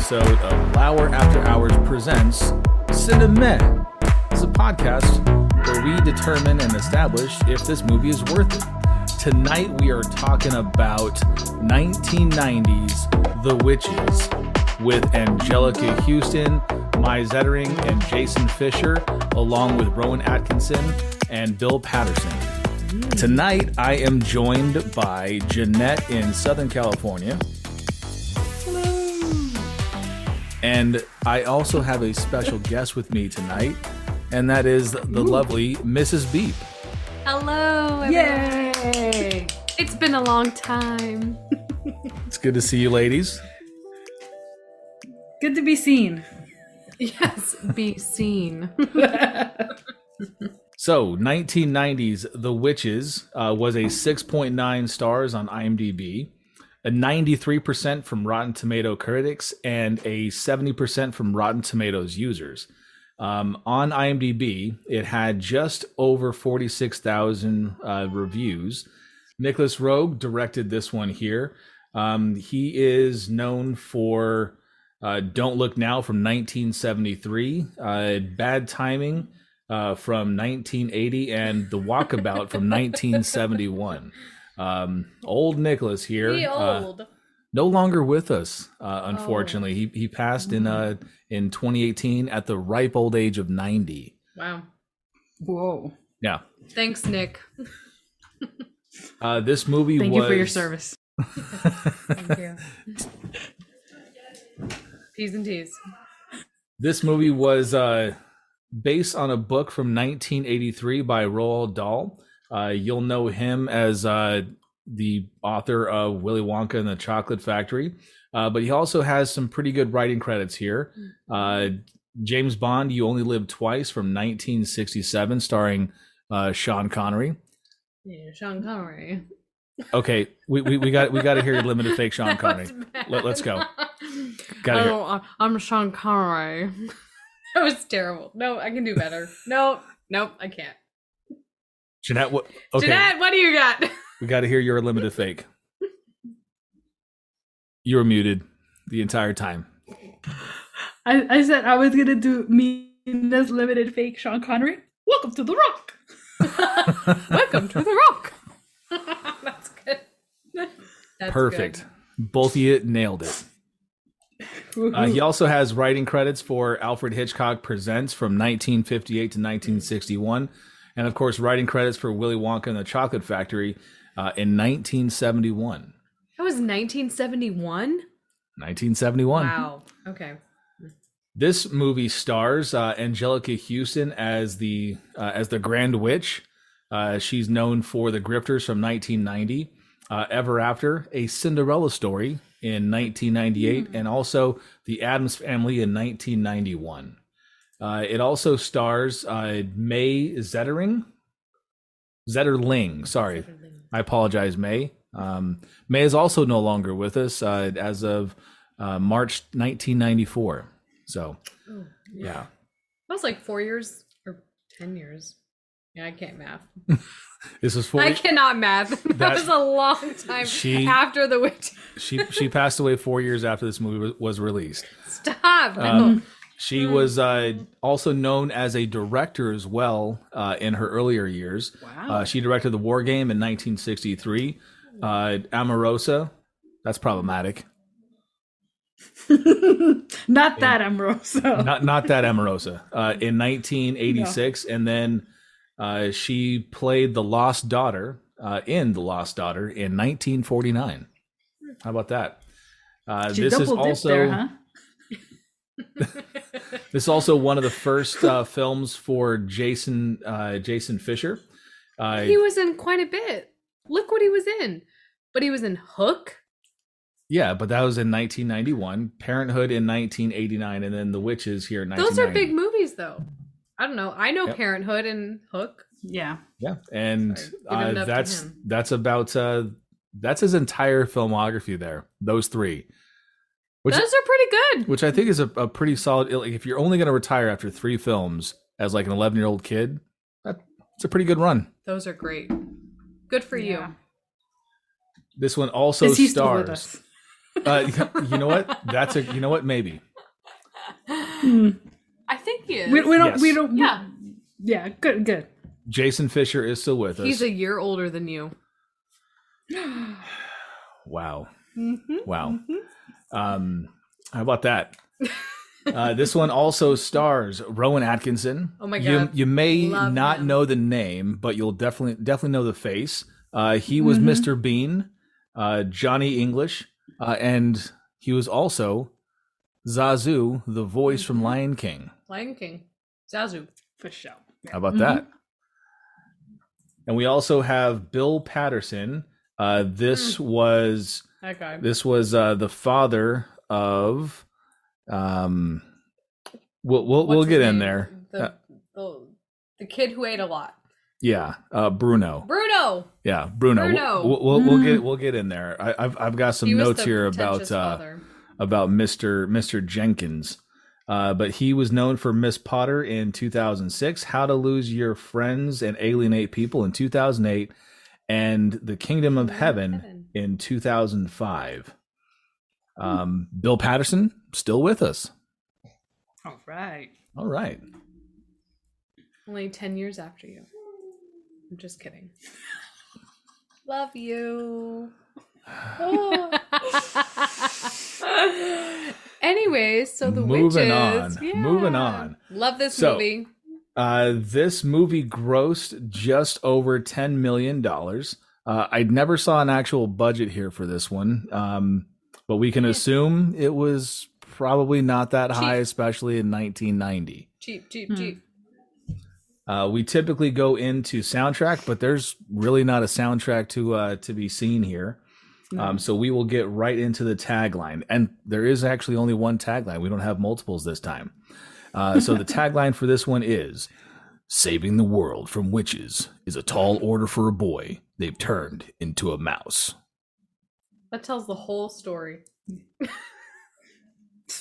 episode of Lauer After Hours Presents Cinema. Is a podcast where we determine and establish if this movie is worth it. Tonight we are talking about 1990s The Witches with Anjelica Huston, Mai Zettering, and Jasen Fisher, along with Rowan Atkinson and Bill Paterson. Mm. Tonight I am joined by Jeanette in Southern California. And I also have a special guest with me tonight, and that is the lovely Mrs. Beep. Hello, everyone. Yay! It's been a long time. It's good to see you, ladies. Good to be seen. Yes, be seen. So, 1990s The Witches uh, was a 6.9 stars on IMDb, a 93% from Rotten Tomato critics, and a 70% from Rotten Tomatoes users. Um, on IMDb, it had just over 46,000 uh, reviews. Nicolas Roeg directed this one here. Um, he is known for uh, Don't Look Now from 1973, uh, Bad Timing uh, from 1980, and The Walkabout from 1971. Um, old Nicolas here. Be uh, no longer with us, uh, unfortunately. He he passed in uh in 2018 at the ripe old age of 90. wow. Whoa. Yeah. Thanks, Nick. Uh, this movie Thank was you for your service. Thank you. P's and T's. This movie was uh, based on a book from 1983 by Roald Dahl. Uh, you'll know him as uh, the author of Willy Wonka and the Chocolate Factory, uh, but he also has some pretty good writing credits here. Uh, James Bond, You Only Live Twice from 1967, starring uh, Sean Connery. Yeah, Sean Connery. Okay, we, we, we got we got to hear your limited fake Sean Connery. Let, us go. Hear. Oh, I'm Sean Connery. that was terrible. No, I can do better. No, nope, I can't. Jeanette, what? Okay, Jeanette, what do you got? we got to hear your limited fake. You were muted the entire time. I, I said I was gonna do me this limited fake Sean Connery. Welcome to the Rock. Welcome to the Rock. That's good. That's Perfect. good. Both of you nailed it. Uh, he also has writing credits for Alfred Hitchcock Presents from 1958 to 1961, and of course, writing credits for Willy Wonka and the Chocolate Factory uh, in 1971. That was 1971. 1971. Wow. Okay. This movie stars uh, Anjelica Huston as the uh, as the Grand Witch. Uh, she's known for The Grifters from 1990, uh, Ever After, A Cinderella Story in 1998, and also The Addams Family in 1991. Uh, it also stars uh, Mai Zettering, Zetterling. Sorry, I apologize, Mai. Um, Mai is also no longer with us uh, as of uh, March 1994. So, yeah. That was like four years or ten years. Yeah, I can't math. This was for I cannot math. that, That- was a long time She- after the witch. she she passed away four years after this movie was, was released. Stop. Um, No. She was uh, also known as a director as well uh, in her earlier years. Wow. Uh, she directed The War Game in 1963. Uh, Amorosa, that's problematic. Not that Amoroso. Not not that Amorosa. Uh, in 1986, and then uh, she played the Lost Daughter uh, in The Lost Daughter in 1949. How about that? Uh, this is also there, huh? This is also one of the first uh, films for Jasen uh, Jasen Fisher. Uh, he was in quite a bit. Look what he was in. But he was in Hook. yeah, but that was in 1991. Parenthood in 1989, and then The Witches here in Those are big movies, though. I don't know. I know Yep. Parenthood and Hook. Yeah. Yeah, and uh, it up to that's that's about uh, that's his entire filmography there. Those three, which Those are pretty good. which I think is a, a pretty solid. Like if you're only going to retire after three films as like an 11 year old kid, that's a pretty good run. Those are great. Good for Yeah. you. This one also Is he still with stars. us? Uh, you know what? That's a. You know what? Maybe. Hmm. I think he is. We, we don't. We don't. Yeah. Yeah. Good. Good. Jasen Fisher is still with us. He's a year older than you. wow. Mm-hmm. Wow. Um, how about that? Uh, this one also stars Rowan Atkinson. Oh my You, God. you may Love not him. know the name, but you'll definitely definitely know the face. Uh, he was Mhm. Mr. Bean, uh, Johnny English, uh, and he was also Zazu, the voice from Mhm. Lion King. Lion King. Zazu. For sure. How about Mhm. that? And we also have Bill Paterson. Uh, this Mm. was Guy. this was uh, the father of. Um, we'll we'll, we'll get in there. The, Uh, the, the kid who ate a lot. Yeah, uh, Bruno. Bruno. Yeah, Bruno. We'll- Bruno. We'll, we'll, we'll Mm. get we'll get in there. I, I've I've got some he notes here about uh, about Mister Mister Jenkins. Uh, but he was known for Miss Potter in 2006, How to Lose Your Friends and Alienate People in 2008, and The Kingdom of Heaven in 2005. Um, Bill Paterson still with us. All right. All right. Only 10 years after you. I'm just kidding. Love you. Anyways, so the Moving witches. on, moving on. Love this So- movie. Uh, this movie grossed just over ten million dollars. Uh, I never saw an actual budget here for this one, um, but we can assume it was probably not that high, especially in 1990. Cheap, cheap, Hmm. cheap. Uh, we typically go into soundtrack, but there's really not a soundtrack to uh, to be seen here. Um, so we will get right into the tagline, and there is actually only one tagline. We don't have multiples this time. Uh, so the tagline for this one is "Saving the world from witches is a tall order for a boy. They've turned into a mouse." That tells the whole story.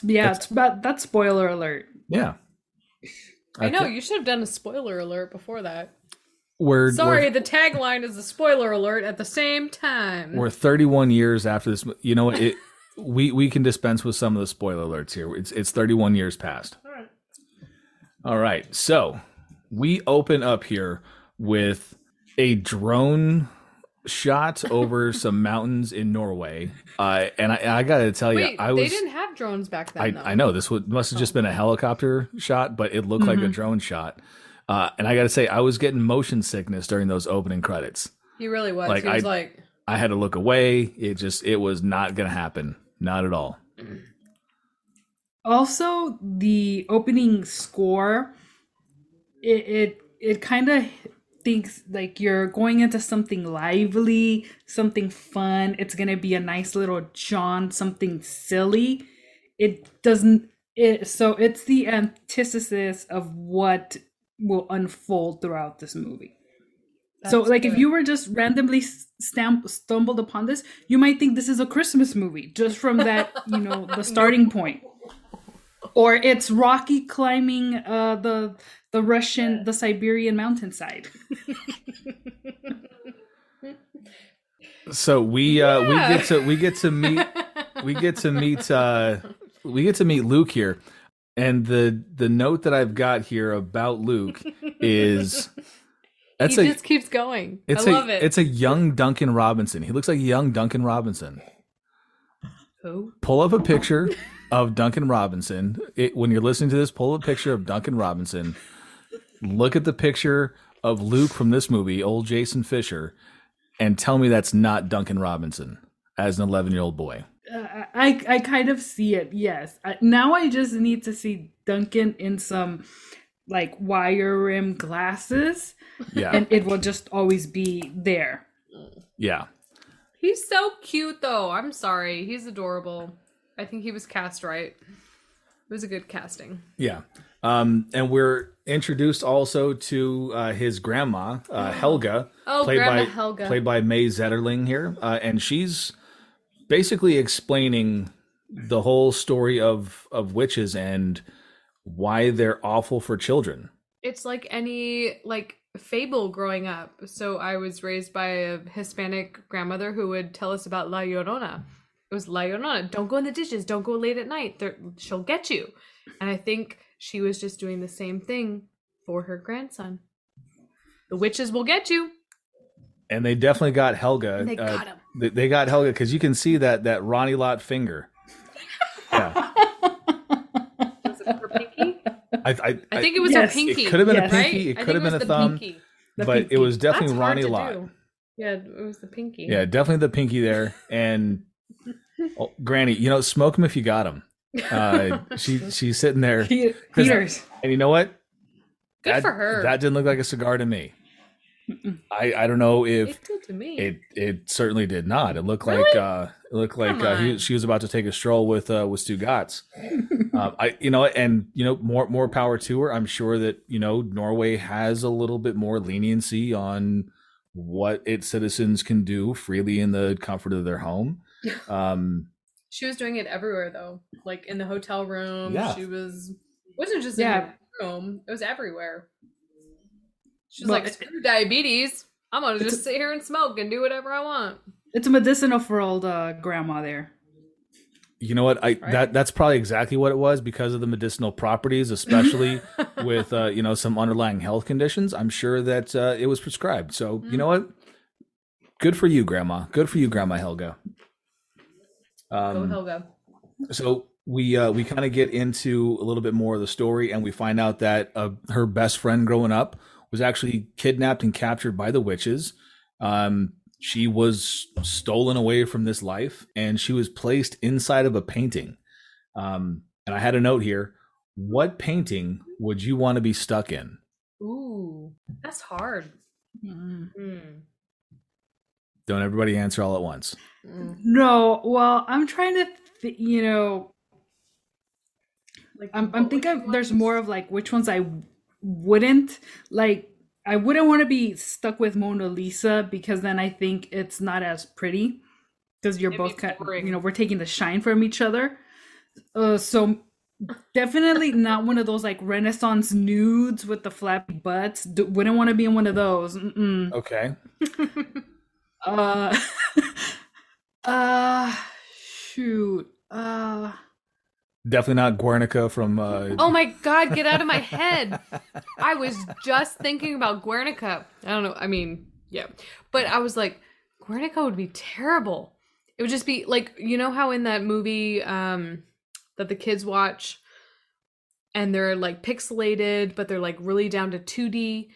Yeah. It's about that's spoiler alert. Yeah, I know, thi- you should have done a spoiler alert before that. We're Sorry, we're, the tagline is a spoiler alert at the same time. we're 31 years after this. You know what? It, we we can dispense with some of the spoiler alerts here. It's it's 31 years past. All right. All right. So we open up here with a drone shot over some mountains in Norway. Uh, and I, I got to tell you, Wait, I they didn't have drones back then. I. I know this would, must have just been a helicopter shot, but it looked like a Mhm. drone shot. Uh, and I got to say, I was getting motion sickness during those opening credits. He really was. Like, he was I- like, I had to look away. It just, it was not going to happen. Not at all. Also, the opening score, it it, it kind of thinks like you're going into something lively, something fun. It's gonna be a nice little jaunt, something silly. It doesn't. It so it's the antithesis of what will unfold throughout this movie. so, That's like, if you were just randomly stamp stumbled upon this, you might think this is a Christmas movie just from that, you know, the starting point. Or it's Rocky climbing uh, the the Russian the Siberian mountainside. So we, uh, we get to, we get to meet we get to meet uh we get to meet Luke here. And the the note that I've got here about Luke is that's he a just keeps going. it's I a love it. it's a young Duncan Robinson. He looks like young Duncan Robinson. Who? Pull up a picture of Duncan Robinson. It, when you're listening to this, pull up a picture of Duncan Robinson. Look at the picture of Luke from this movie, old Jasen Fisher, and tell me that's not Duncan Robinson as an 11 year old boy. Uh, I I kind of see it. Yes. I, now I just need to see Duncan in some like wire rim glasses, Yeah. and it will just always be there. yeah. He's so cute, though. I'm sorry. He's adorable. I think he was cast right. It was a good casting. Yeah. Um, and we're introduced also to uh, his grandma, uh, Helga, Oh, played Grandma by Helga. played by Mai Zetterling here, uh, and she's basically explaining the whole story of of witches and why they're awful for children. it's like any like fable growing up. So I was raised by a Hispanic grandmother who would tell us about La Llorona. It was La Llorona. Don't go in the dishes. Don't go late at night. They're, she'll get you. And I think she was just doing the same thing for her grandson. The witches will get you. And they definitely got Helga. They uh, got him. They, they got Helga because you can see that that Ronnie Lott finger. Yeah, Was it her pinky? I, I, I think it was Yes. her pinky. it could have been Yes. a right? pinky. It could have been a thumb, pinky. The but it was definitely That's Ronnie to Lott. do. Yeah, it was the pinky. Yeah, definitely the pinky there. And oh, Granny, you know, smoke them if you got them. Uh, she she's sitting there, He- Heaters. and you know what? Good that, for her. That didn't look like a cigar to me. Mm-mm. I I don't know if it did to me. it it certainly did not. It looked like uh it looked like uh, he, she was about to take a stroll with uh with Stugotz. um, I you know and you know more more power to her. I'm sure that you know Norway has a little bit more leniency on what its citizens can do freely in the comfort of their home. Um, She was doing it everywhere though. Like in the hotel room. Yeah. She was wasn't just Yeah. in the room. It was everywhere. She was Well, like, it- screw diabetes. I'm gonna It's just sit here and smoke and do whatever I want. It's medicinal for old uh, grandma there. you know what? I that that's probably exactly what it was because of the medicinal properties, especially with uh, you know some underlying health conditions. I'm sure that uh, it was prescribed. So you know what? Good for you, Grandma. Good for you, Grandma Helga. Go Um, Helga. so we uh, we kind of get into a little bit more of the story, and we find out that uh, her best friend growing up was actually kidnapped and captured by the witches. Um, she was stolen away from this life, and she was placed inside of a painting. Um, and I had a note here: What painting would you want to be stuck in? Ooh, that's hard. Mm. Mm. Don't everybody answer all at once. Mm. No, well, I'm trying to, th- you know, Like I'm, I'm thinking you there's more of like which ones I wouldn't like. I wouldn't want to be stuck with Mona Lisa because then I think it's not as pretty because you're It'd both kind, you know, we're taking the shine from each other. Uh, so definitely not one of those like Renaissance nudes with the flappy butts. D- wouldn't want to be in one of those. Mm-mm. Okay. Uh, uh, shoot. Uh, Definitely not Guernica from. Uh, Oh my god, get out of my head. I was just thinking about Guernica. I don't know. I mean, yeah. But I was like, Guernica would be terrible. It would just be like, you know how in that movie um that the kids watch and they're like pixelated, but they're like really down to 2D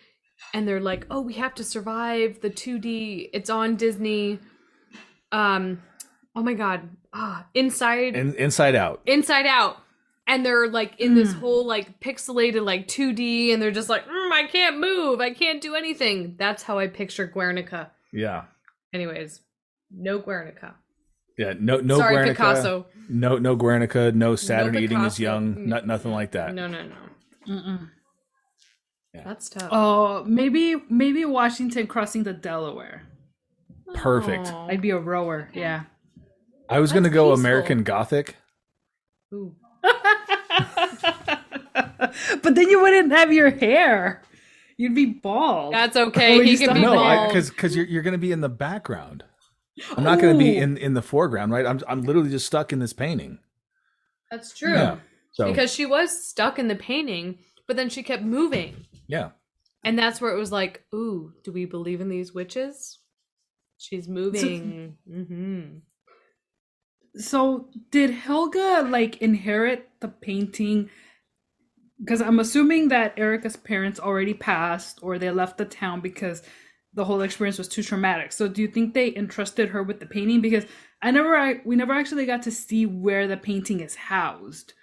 and they're like, "Oh, we have to survive the 2D. It's on Disney." Um oh my god. Ah, Inside in, Inside Out. Inside Out. And they're like in this Mm. whole like pixelated like 2D and they're just like, mm, I can't move. I can't do anything. That's how I picture Guernica. Yeah. Anyways, no Guernica. Yeah. No. No. Sorry, Guernica. Picasso. No, no Guernica, no Saturday eating is young, Mm. not nothing like that. No, no, no. mm-mm. That's tough. Oh, maybe maybe Washington crossing the Delaware. Perfect. Aw. I'd be a rower. Yeah. I was gonna go peaceful. American Gothic. Ooh. but then you wouldn't have your hair. You'd be bald. That's okay. Oh, he you can be No, bald. because because you're you're gonna be in the background. I'm not gonna be in in the foreground, right? I'm I'm literally just stuck in this painting. That's true. Yeah. So Because she was stuck in the painting, but then she kept moving. yeah, And that's where it was like, ooh, do we believe in these witches? She's moving. mm-hmm. So did Helga like inherit the painting? Because I'm assuming that Erica's parents already passed or they left the town because the whole experience was too traumatic. So do you think they entrusted her with the painting? Because I never, I, we never actually got to see where the painting is housed.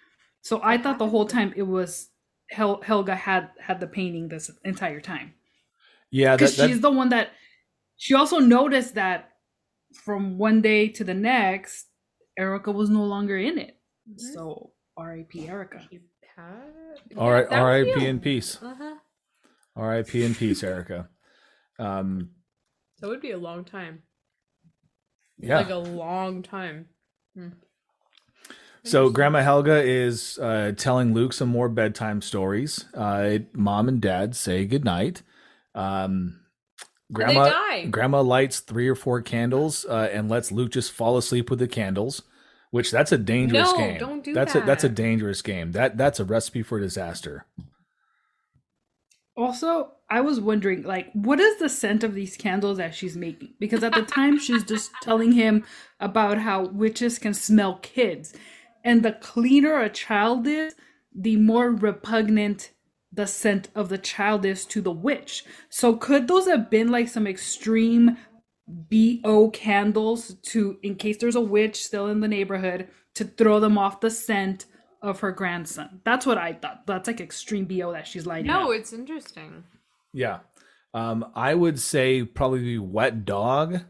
So I thought the whole time it was Hel- Helga had had the painting this entire time yeah. That, because that, she's the one that she also noticed that from one day to the next erica was no longer in it Mhm. so rip erica all right. that would R.I.P. in peace. Uh-huh. R.I.P. in peace, Erica. Um. That would be a long time. Yeah. Like a long time. Hmm. So Grandma Helga is uh, telling Luke some more bedtime stories. Uh, Mom and Dad say goodnight. Um, Grandma die. Grandma lights three or four candles uh, and lets Luke just fall asleep with the candles, which that's a dangerous No, game. don't do that's a that's a dangerous game. That that's a recipe for disaster. Also, I was wondering, like, what is the scent of these candles that she's making? Because at the time, she's just telling him about how witches can smell kids. And the cleaner a child is, the more repugnant the scent of the child is to the witch. So, could those have been like some extreme BO candles to, in case there's a witch still in the neighborhood, to throw them off the scent of her grandson? That's what I thought. That's like extreme BO that she's lighting up. No, it's interesting. Yeah. Um, I would say probably wet dog.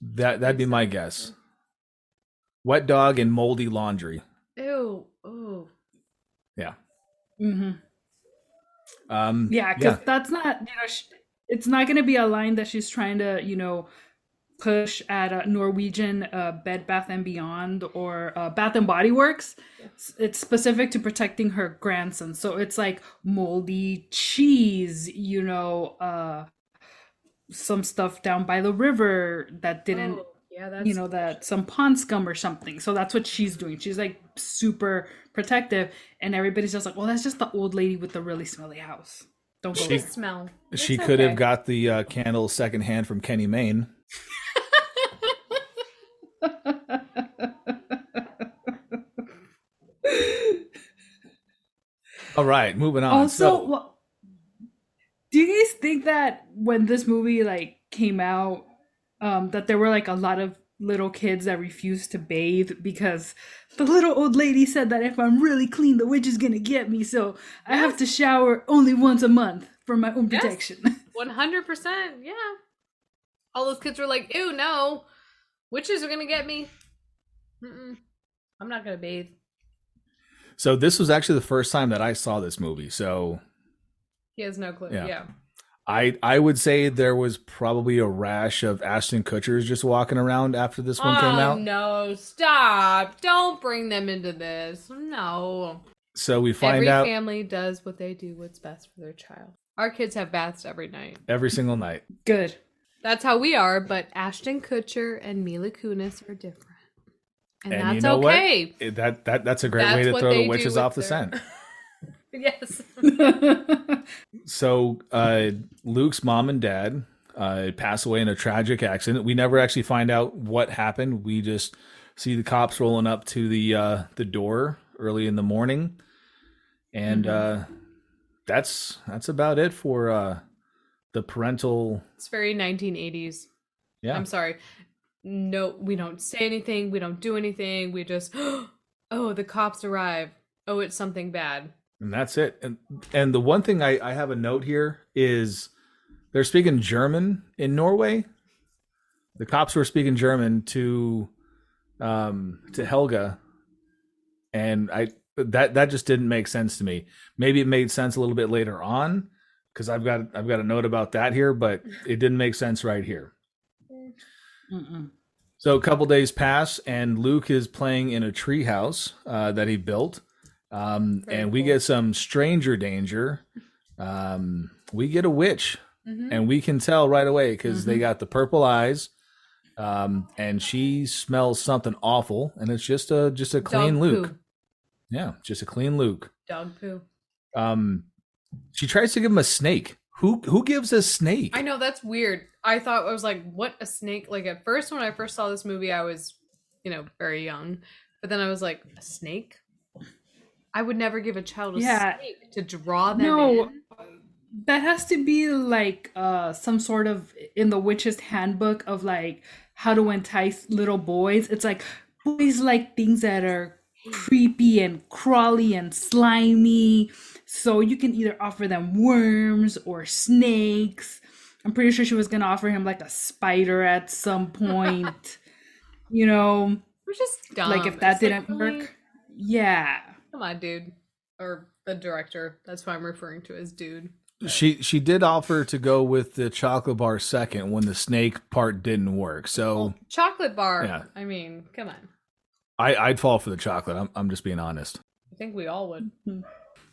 That that'd be my guess. Wet dog and moldy laundry. Ew. Yeah. Mm-hmm. Um, Yeah, because that's not you know sh- it's not going to be a line that she's trying to you know push at a Norwegian uh, Bed Bath and Beyond or uh, Bath and Body Works. It's- It's specific to protecting her grandson, so it's like moldy cheese, you know, uh, some stuff down by the river that didn't Oh, yeah, that's you know that some pond scum or something so that's what she's doing she's like super protective and everybody's just like well that's just the old lady with the really smelly house don't go She- there. the smell. she It's could okay. have got the uh, candle secondhand from Kenny Mayne. All right, moving on. also so, wha- do you guys think that when this movie like came out um that there were like a lot of little kids that refuse to bathe because the little old lady said that if i'm really clean the witch is gonna get me so i have to shower only once a month for my own Yes. protection One hundred percent. Yeah. All those kids were like, "Ew, no, witches are gonna get me." Mm-mm. I'm not gonna bathe. so this was actually the first time that I saw this movie. So He has no clue. Yeah. Yeah. I I would say there was probably a rash of Ashton Kutchers just walking around after this one came oh out. no! Stop! Don't bring them into this. No. So we find Every out family does what they do what's best for their child. Our kids have baths every night. every single night. good That's how we are, but Ashton Kutcher and Mila Kunis are different. And, And that's you know okay. It- that that that's a great way to throw the witches off the scent. yes. So uh, Luke's mom and dad uh, pass away in a tragic accident. We never actually find out what happened. We just see the cops rolling up to the uh, the door early in the morning, and uh, that's that's about it for uh, the parental. It's very 1980s. Yeah, I'm sorry. No, we don't say anything. We don't do anything. We just, oh, the cops arrive. Oh, it's something bad. And that's it. And and the one thing I, I have a note here is they're speaking German in Norway. The cops were speaking German to um to Helga, and I that that just didn't make sense to me. Maybe it made sense a little bit later on because I've got I've got a note about that here, but it didn't make sense right here. Mm-mm. So a couple days pass, and Luke is playing in a treehouse uh, that he built, um, Very and we cool. get some stranger danger. Um, we get a witch, Mhm. and we can tell right away because they Mhm. got the purple eyes, um, and she smells something awful, and it's just a just a clean Dog Luke. poo. Yeah, just a clean Luke. Dog poo. Um, she tries to give him a snake. Who who gives a snake? I know that's weird. I thought I was like, what a snake. Like at first, when I first saw this movie, I was, you know, very young. But then I was like, a snake? I would never give a child a Yeah. snake to draw them No. in. that has to be like uh some sort of in the witch's handbook of like how to entice little boys it's like boys like things that are creepy and crawly and slimy so you can either offer them worms or snakes i'm pretty sure she was gonna offer him like a spider at some point you know We're just dumb. like if that It's didn't really- work yeah Come on, dude. Or the director. That's who I'm referring to as dude. She she did offer to go with the chocolate bar second when the snake part didn't work. So Chocolate bar. Yeah. I mean, come on. I I'd fall for the chocolate. I'm I'm just being honest. I think we all would.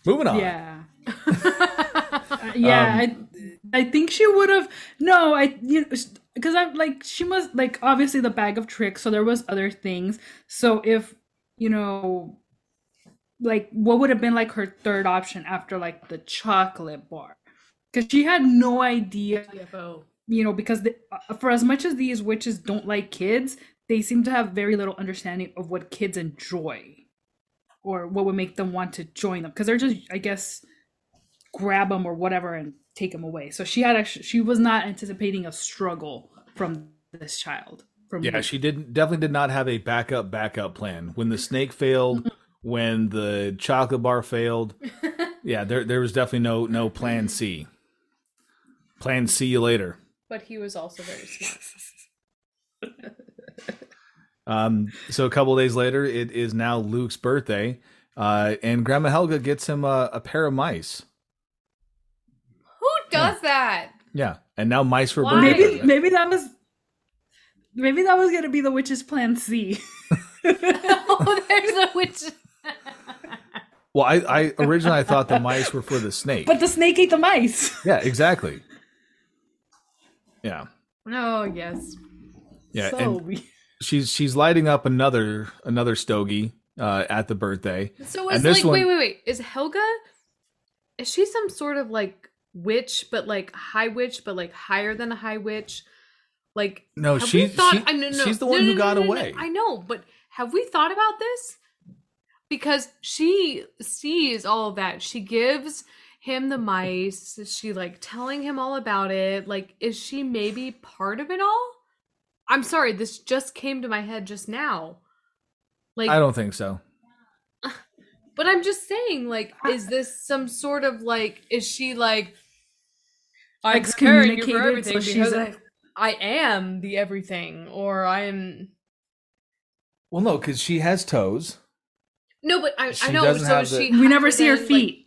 Moving on. Yeah. Uh, yeah, Um, I I think she would have no, I you know because I'm like she must like obviously the bag of tricks, so there was other things. So if you know like what would have been like her third option after like the chocolate bar? Because she had no idea CFO. you know because the, uh, for as much as these witches don't like kids they seem to have very little understanding of what kids enjoy or what would make them want to join them because they're just i guess grab them or whatever and take them away so she had actually she was not anticipating a struggle from this child from Yeah, Luke. she didn't definitely did not have a backup backup plan. When the snake failed, when the chocolate bar failed, yeah, there there was definitely no no plan C. Plan see you later. But he was also very smart. Um, so a couple days later, it is now Luke's birthday, uh, and Grandma Helga gets him a, a pair of mice. Who does that? Yeah, and now mice for Why? birthday. maybe present. maybe that was maybe that was gonna be the witch's plan c oh, there's a witch. Well, I, I originally I thought the mice were for the snake. but the snake ate the mice yeah, exactly. Yeah, Oh yes. yeah, so and we- she's she's lighting up another another stogie uh, at the birthday. So And this like one- wait wait wait is Helga? Is she some sort of like witch, but like high witch, but like higher than a high witch? Like No, have she, thought? she I no, no, she's the one no, who no, got no, no, away. I know, but have we thought about this? Because she sees all of that. She gives him the mice. She like telling him all about it. Like, is she maybe part of it all? I'm sorry, this just came to my head just now. Like, I don't think so. but I'm just saying, like, is this some sort of like, is she like, I'm preparing you for Excommunicated, everything so she's because a- I, I am the everything, or I am. Well, no, because she has toes. No, but I, I know. So the- she? we never see her than, like- feet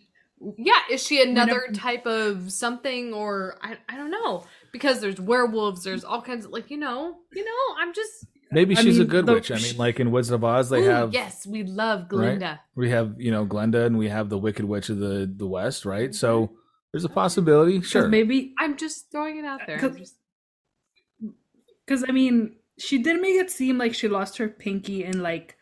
yeah, is she another never- type of something, or I, I don't know because there's werewolves, there's all kinds of like you know, you know. I'm just. Maybe I she's a good the- witch. I mean, like in Wizard of Oz, they Ooh, have yes, we love right? Glinda. we have you know Glinda, and we have the Wicked Witch of the the West, right? So mm-hmm. there's a possibility, Sure. maybe I'm just throwing it out there. Cause- Because I mean, she did make it seem like she lost her pinky and like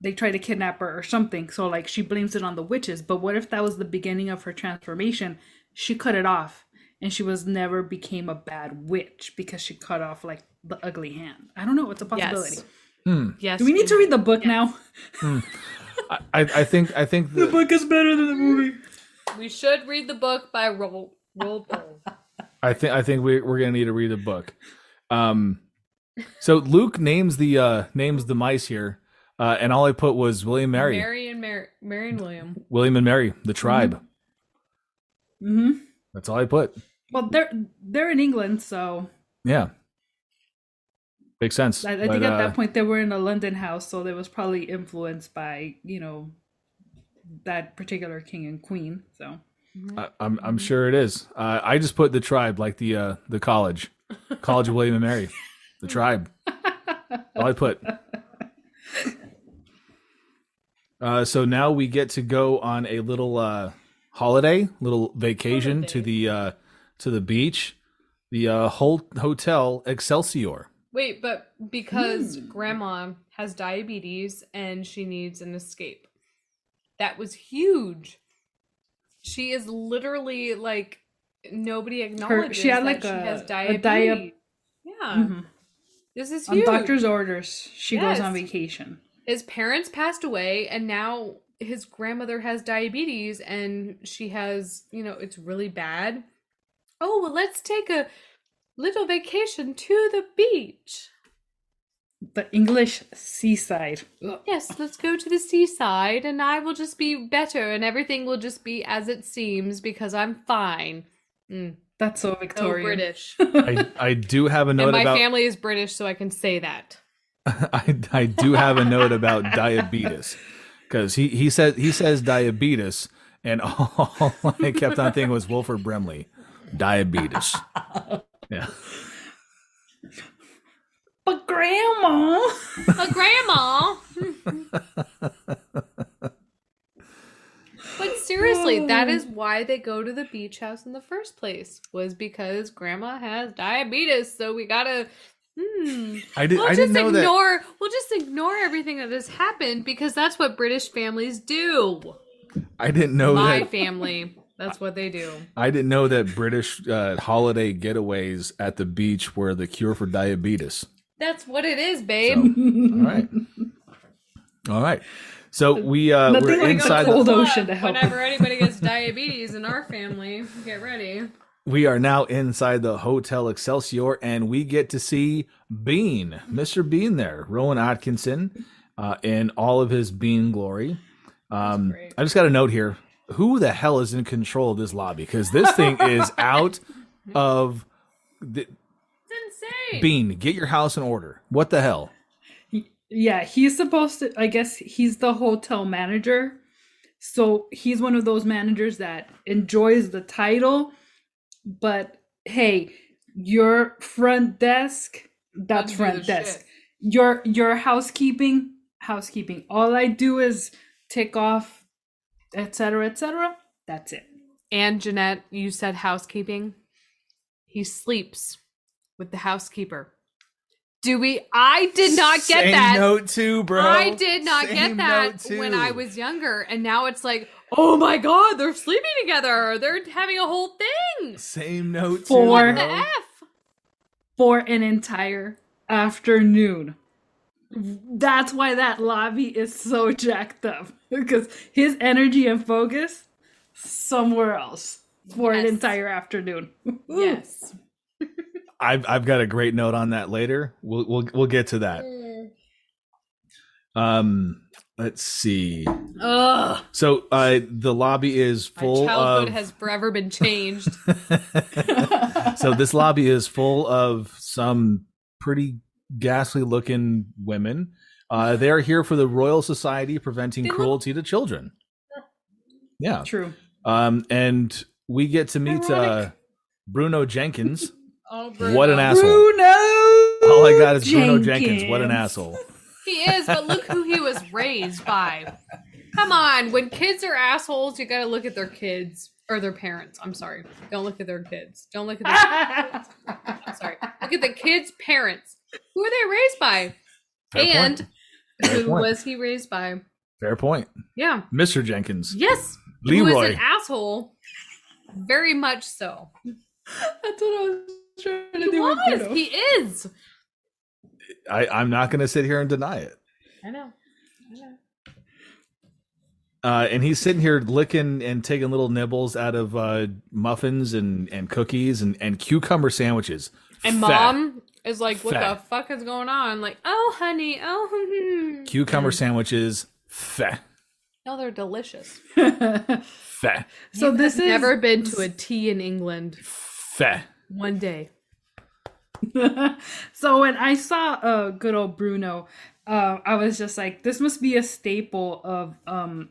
they tried to kidnap her or something. So like she blames it on the witches. But what if that was the beginning of her transformation? She cut it off, and she was never became a bad witch because she cut off like the ugly hand. I don't know. It's a possibility. Yes. Hmm. Yes. Do we need to read the book now? I, I I think I think the, book is better than the movie. We should read the book by Roll Roll. I think I think we we're gonna need to read the book. Um, so Luke names the uh names the mice here, uh, and all I put was William Mary, Mary and Mary, Mary and William. William and Mary, the tribe. hmm That's all I put. Well, they're they're in England, so Yeah, makes sense. I, I But, think at uh, that point they were in a London house, so they was probably influenced by you know that particular king and queen. So I, I'm I'm sure it is. Uh, I just put the tribe, like the uh, the college, College of William and Mary, the tribe. All I put. Uh, so now we get to go on a little uh, holiday, little vacation to the uh, to the beach, the uh, whole hotel Excelsior. Wait, but because grandma has diabetes and she needs an escape. That was huge. She is literally like nobody acknowledges she had, that like, she a- has a diabetes. dia- yeah. Mhm. This is on huge. doctor's orders, she goes on vacation. His parents passed away and now his grandmother has diabetes and she has, you know, it's really bad. Oh, well, let's take a little vacation to the beach. The English seaside. Yes, let's go to the seaside and I will just be better and everything will just be as it seems because I'm fine. Mm. That's so Oh, Victorian. British. I, I do have a note and my about family is British, so I can say that. I, I do have a note about diabetes because he, he said he says diabetes and all I kept on thinking was Wilford Brimley diabetes yeah But grandma. But grandma. but seriously, That is why they go to the beach house in the first place. Was because grandma has diabetes, so we gotta. Hmm. I, did, We'll I just didn't know that. ignore. We'll just ignore everything that has happened because that's what British families do. I didn't know My that. family. That's what they do. I didn't know that British uh, holiday getaways at the beach were the cure for diabetes. That's what it is, So, babe. all right, all right. So we uh, Nothing we're like a cold The, ocean to help. Whenever anybody gets diabetes in our family, get ready. We are now inside the Hotel Excelsior, and we get to see Bean, Mr. Bean, there, Rowan Atkinson, uh, in all of his Bean glory. Um. I just got a note here: who the hell is in control of this lobby? Because this thing is out of the It's insane. Bean. Get your house in order. What the hell? Yeah, he's supposed to. I guess he's the hotel manager. So he's one of those managers that enjoys the title, but hey, your front desk, that's front desk. shit. Your your housekeeping, housekeeping. All I do is tick off, etc., etc. That's it. And Jeanette, you said housekeeping. He sleeps with the housekeeper. Do we? I did not get Same that. note too, bro. I did not Same get that when. I was younger, and now it's like, oh my god, they're sleeping together. They're having a whole thing. Same note For- too, bro. the f? For an entire afternoon. That's why that lobby is so jacked up because his energy and focus somewhere else for an entire afternoon. Yes. I've I've got a great note on that later. We'll we'll we'll get to that. Um, let's see. Ugh. So uh, the lobby is My full childhood of. has forever been changed. so this lobby is full of some pretty ghastly looking women. Uh, they are here for the Royal Society preventing They look- cruelty to children. Yeah. True. Um, and we get to meet uh, Bruno Jenkins. Oh, What an Bruno. asshole. Bruno! All I got is Bruno Jenkins. What an asshole. He is, but look who he was raised by. Come on, when kids are assholes, you gotta look at their kids or their parents. I'm sorry. Don't look at their kids. Don't look at their I'm sorry. Look at the kids' parents. Who are they raised by? Fair and Fair who point. was he raised by? Fair point. Yeah. Mr. Jenkins. Yes. Who Leroy. is an asshole. Very much so. That's what I was trying to He do was. Bruno. He is. I, I'm not going to sit here and deny it. I know. I know. Uh, and he's sitting here licking and taking little nibbles out of uh, muffins and, and cookies and, and cucumber sandwiches. And Fat. mom is like, "What Fat. the fuck is going on?" Like, "Oh, honey, oh." hmm." Cucumber sandwiches. Fat. No, they're delicious. Fat. so this is Never been to a tea in England. Fat. One day. so when I saw uh good old Bruno, uh, I was just like, this must be a staple of um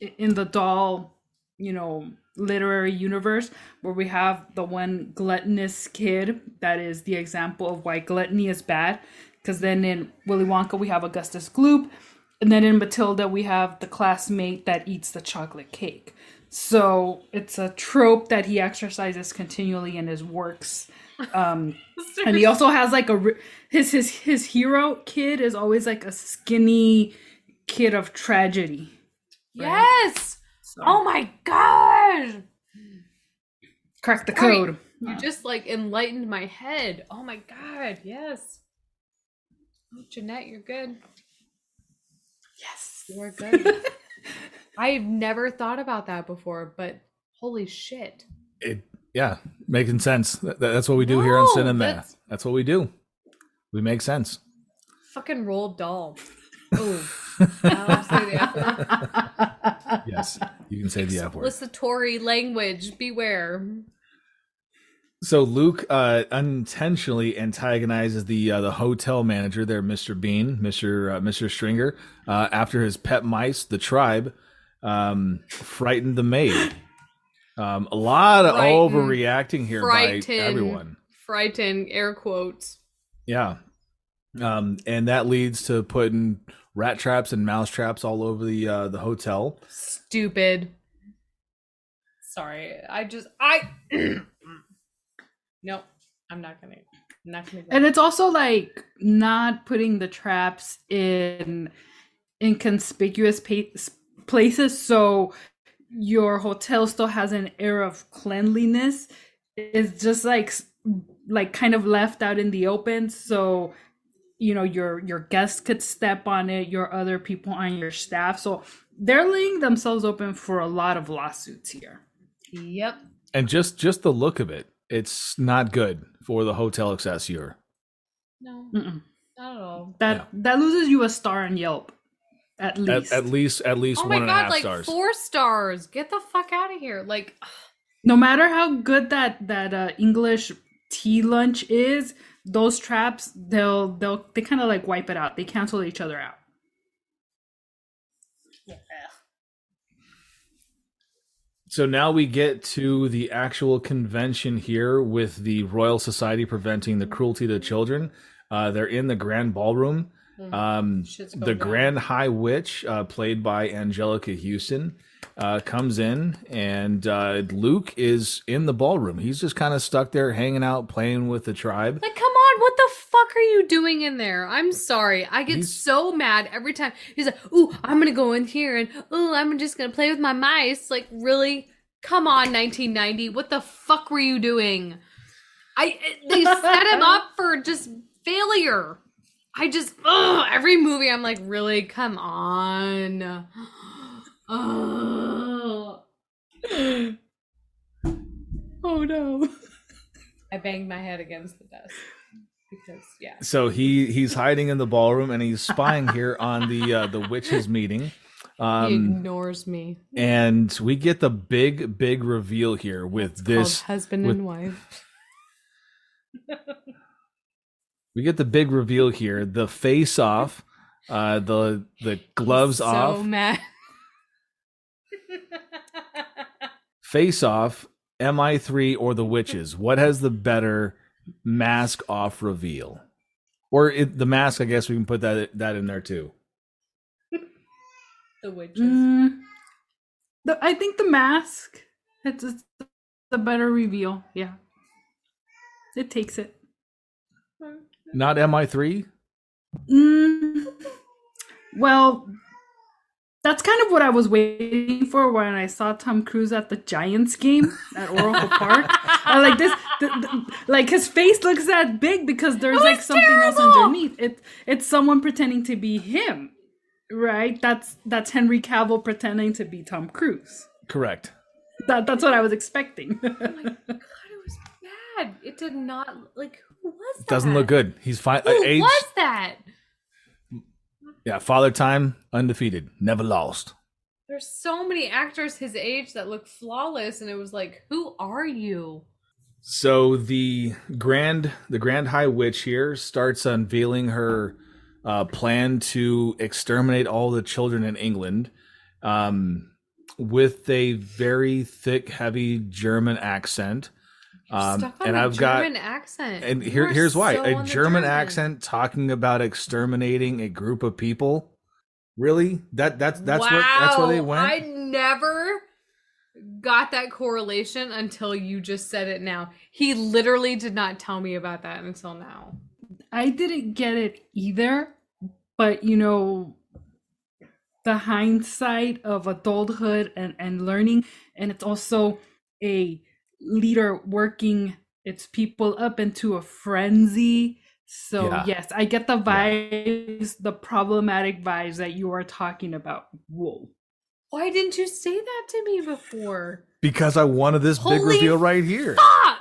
in the Dahl, you know, literary universe where we have the one gluttonous kid that is the example of why gluttony is bad. Because then in Willy Wonka we have Augustus Gloop, and then in Matilda we have the classmate that eats the chocolate cake. So it's a trope that he exercises continually in his works. Um, and he also has like a his his his hero kid is always like a skinny kid of tragedy. Yes. So, Oh my god. crack the Sorry. code. You just like enlightened my head. Oh my god. Yes. Oh, Jeanette, you're good. Yes. You're good. I've never thought about that before, but holy shit. It, yeah, making sense. That, that's what we do here on Sin and that's- That's what we do. We make sense. Fucking Roald Dahl. Oh. I'll say the F word. Yes, you can say the F word. Explicitory language. Beware. So Luke uh, unintentionally antagonizes the uh, the hotel manager there, Mr. Bean, Mr. Uh, Mr. Stringer, uh, after his pet mice, the tribe, um, frightened the maid. Um, a lot of Frighten- overreacting here by everyone. Frightened, air quotes. Yeah, um, and that leads to putting rat traps and mouse traps all over the uh, the hotel. Stupid. Sorry, I just I. nope, I'm not gonna. I'm not gonna. Go. And it's also like not putting the traps in inconspicuous pa- places so your hotel still has an air of cleanliness. It's just like like kind of left out in the open so you know your your guests could step on it, your other people on your staff. So they're laying themselves open for a lot of lawsuits here. Yep. And just just the look of it, it's not good for the Hotel Excelsior. No, Mm-mm. not at all. That Yeah. that loses you a star on Yelp, at At, least. at least at least Oh one my and a god, half like stars. four stars. Get the fuck out of here. Like, no matter how good that that uh, English tea lunch is, those traps they'll they'll they kind of like wipe it out. They cancel each other out. So now we get to the actual convention here with the Royal Society preventing the cruelty to children. Uh, they're in the grand ballroom. Um, the down. Grand High Witch, uh, played by Anjelica Huston, uh, comes in, and uh, Luke is in the ballroom. He's just kind of stuck there, hanging out, playing with the tribe. Like, come on, what the fuck are you doing in there? I'm sorry. I get He's- so mad every time. He's like, ooh, I'm gonna go in here and ooh, I'm just gonna play with my mice. Like, really? Come on, 1990. What the fuck were you doing? I they set him up for just failure. I just ugh, every movie I'm like, really? Come on. Oh. Oh no! I banged my head against the desk because yeah. So he he's hiding in the ballroom, and he's spying here on the uh, the witches meeting. he Um, ignores me. and we get the big big reveal here with It's this husband with- and wife. we get the big reveal here the face off uh the the gloves so off mad. face off mi3 or the witches what has the better mask off reveal or it, the mask i guess we can put that that in there too the witches. Mm, the, I think the mask. It's, it's the better reveal. Yeah, it takes it. Not mi3 Mm, well, that's kind of what I was waiting for when I saw Tom Cruise at the Giants game at Oracle Park. I like this, th- th- like his face looks that big because there's like was something else underneath. It it's someone pretending to be him, right? That's that's Henry Cavill pretending to be Tom Cruise. correct That that's what I was expecting. God, it was bad. It did not like who was that? doesn't look good he's fine Who age was that? yeah father time undefeated never lost There's so many actors his age that look flawless, and it was like, who are you? So the grand the Grand High Witch here starts unveiling her uh, plan to exterminate all the children in England, um, with a very thick, heavy German accent. Um, Stuck on and the I've German got accent. and You here here's why so a on the German accent talking about exterminating a group of people. Really? That that's that's wow, where that's where they went. I never got that correlation until you just said it now. He literally did not tell me about that until now. I didn't get it either, but you know, the hindsight of adulthood and, and learning, and it's also a leader working its people up into a frenzy. So Yeah. yes, I get the vibes, the problematic vibes that you are talking about. Whoa. Why didn't you say that to me before? because I wanted this big reveal right here. Fuck!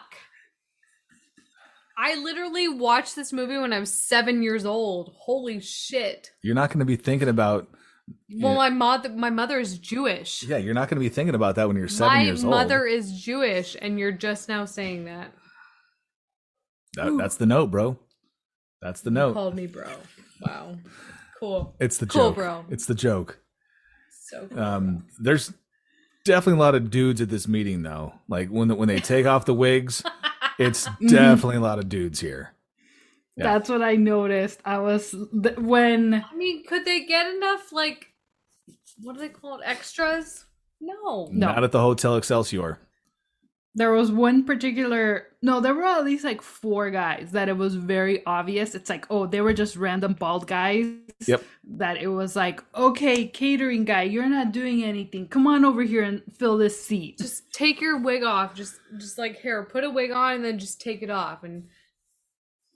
I literally watched this movie when I was seven years old. Holy shit! You're not going to be thinking about Well, my mother, my mother is Jewish. Yeah, you're not going to be thinking about that when you're seven my years old. My mother is Jewish, and you're just now saying that. That, that's the note, bro. That's the You note. called me bro. Wow, cool. It's the Cool, joke. bro. It's the joke. So cool. Um, there's definitely a lot of dudes at this meeting, though. Like when when they take off the wigs, it's definitely a lot of dudes here. Yeah. That's what I noticed. I was th- when I mean, could they get enough like what do they call it? Extras? No. No. Not at the Hotel Excelsior. There was one particular no, there were at least like four guys that it was very obvious. It's like, oh, they were just random bald guys. Yep. That it was like, okay, catering guy, you're not doing anything. Come on over here and fill this seat. Just take your wig off. Just just like here, put a wig on and then just take it off. And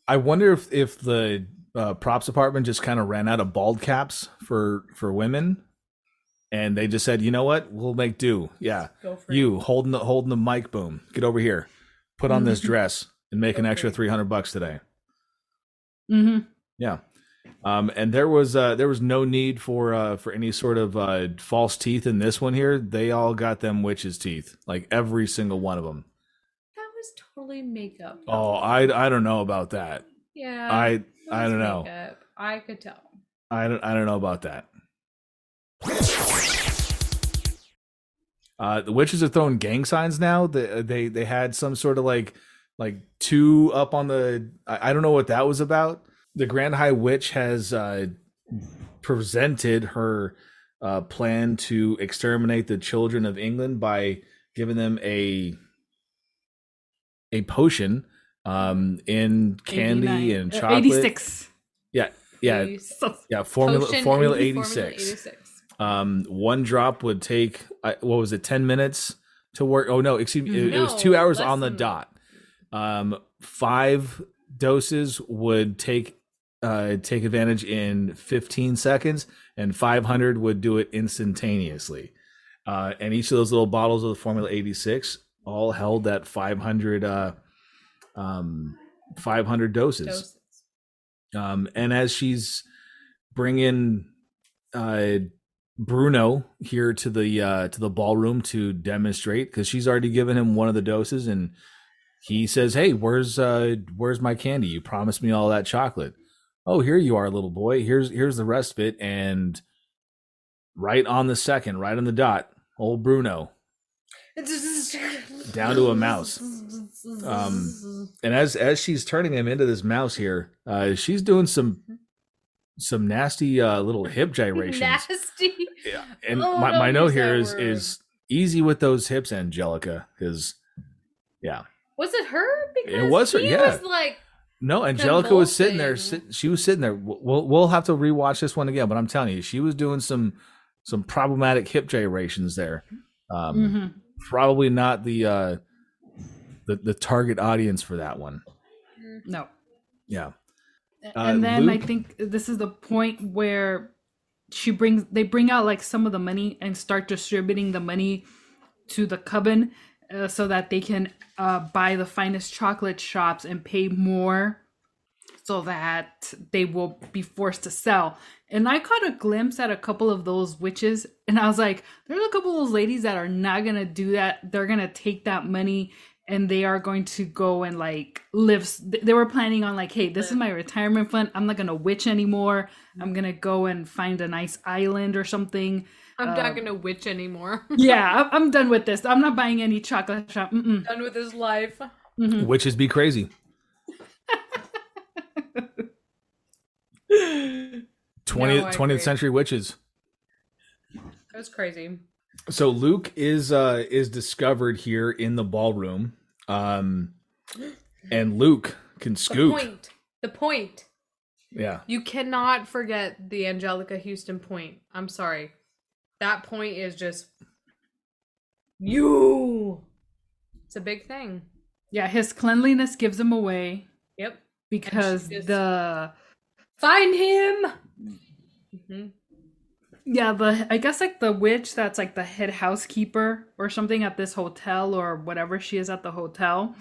I wonder if if the uh, props department just kind of ran out of bald caps for for women, and they just said, you know what, we'll make do. Yeah, you holding the holding the mic boom, get over here, put on this dress, and make an extra three hundred bucks today. hmm Yeah. Um, and there was uh, there was no need for uh, for any sort of uh, false teeth in this one here. They all got them witches' teeth, like every single one of them. Makeup. Oh, I I don't know about that. yeah. I I don't know. makeup. I could tell. I don't I don't know about that. Uh, the witches are throwing gang signs now. They they they had some sort of like like two up on the. I, I don't know what that was about. The Grand High Witch has uh, presented her uh, plan to exterminate the children of England by giving them a a potion um, in candy 89 and uh, chocolate. 86. Yeah, yeah, yeah. Formula Potion Formula and eighty Formula 86. Um, one drop would take uh, what was it, ten minutes to work? Oh no, excuse me, it, it was two hours on the dot. Um, five doses would take uh take advantage in fifteen seconds, and five hundred would do it instantaneously. Uh, and each of those little bottles of the Formula eighty six all held that five hundred uh um five hundred doses. Doses. Um, and as she's bringing uh, Bruno here to the uh, to the ballroom to demonstrate, because she's already given him one of the doses, and he says, "Hey, where's uh, where's my candy? You promised me all that chocolate. Oh, here you are, little boy. Here's here's the rest of it." And right on the second, right on the dot, old Bruno Down to a mouse. Um, and as as she's turning him into this mouse here, uh, she's doing some some nasty uh, little hip gyrations. Nasty. Yeah, and Oh, my, my note here is word. is easy with those hips, Anjelica. Because yeah, Was it her? Because was her, he yeah. was like, no, Anjelica was sitting there. Convulsing. Sit, she was sitting there. We'll we'll have to rewatch this one again, but I'm telling you, she was doing some some problematic hip gyrations there. Um, mhm. Probably not the uh, the the target audience for that one. No. Yeah. Uh, and then I think this is the point where she brings they bring out like some of the money and start distributing the money to the coven uh, so that they can uh, buy the finest chocolate shops and pay more so that they will be forced to sell. And I caught a glimpse at a couple of those witches, and I was like, there's a couple of those ladies that are not gonna do that. They're gonna take that money and they are going to go and like live. They were planning on like, hey, this is my retirement fund. I'm not gonna witch anymore. I'm gonna go and find a nice island or something. I'm Uh, not gonna witch anymore. Yeah, I- I'm done with this. I'm not buying any chocolate shop. Mm-mm. Done with his life. Mhm. Witches be crazy. 20th, No, 20th century witches. That was crazy. So Luke is uh is discovered here in the ballroom. Um and Luke can The scoop. point. The point. Yeah. You cannot forget the Anjelica Huston point. I'm sorry. That point is just you. It's a big thing. Yeah, his cleanliness gives him away Yep. because just- the Find him. Hmm yeah the I guess like the witch that's like the head housekeeper or something at this hotel or whatever she is at the hotel.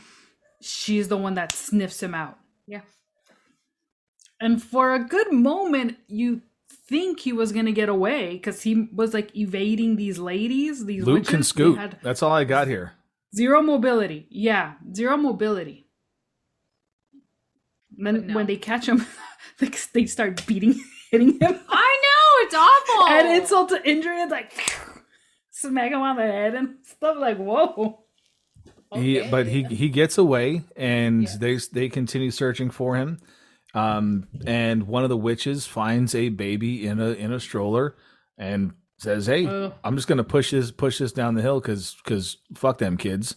She's the one that sniffs him out. Yeah. And for a good moment, you think he was gonna get away because he was like evading these ladies. These Luke witches. can They scoop. had That's all I got here. zero mobility. Yeah, zero mobility. And then no. when they catch him, they start beating, hitting him, I know it's awful. and insult to injury. It's like smack him on the head and stuff. Like whoa. He but he he gets away and Yeah. they they continue searching for him. Um and one of the witches finds a baby in a in a stroller and says, "Hey, Ugh. I'm just gonna push this push this down the hill because because fuck them kids."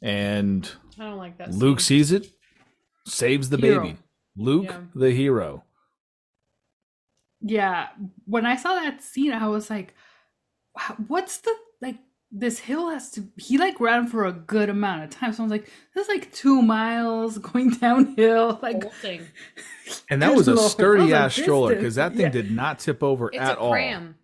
And I don't like that. Luke scene. sees it, saves the Hero. baby. Luke, Yeah. the hero. Yeah, when I saw that scene, I was like, "What's the like?" This hill has to. He like ran for a good amount of time, so I was like, "This is like two miles going downhill." Like, Whole thing. And that was a sturdy ass was stroller because that thing Yeah. did not tip over It's at a all. pram.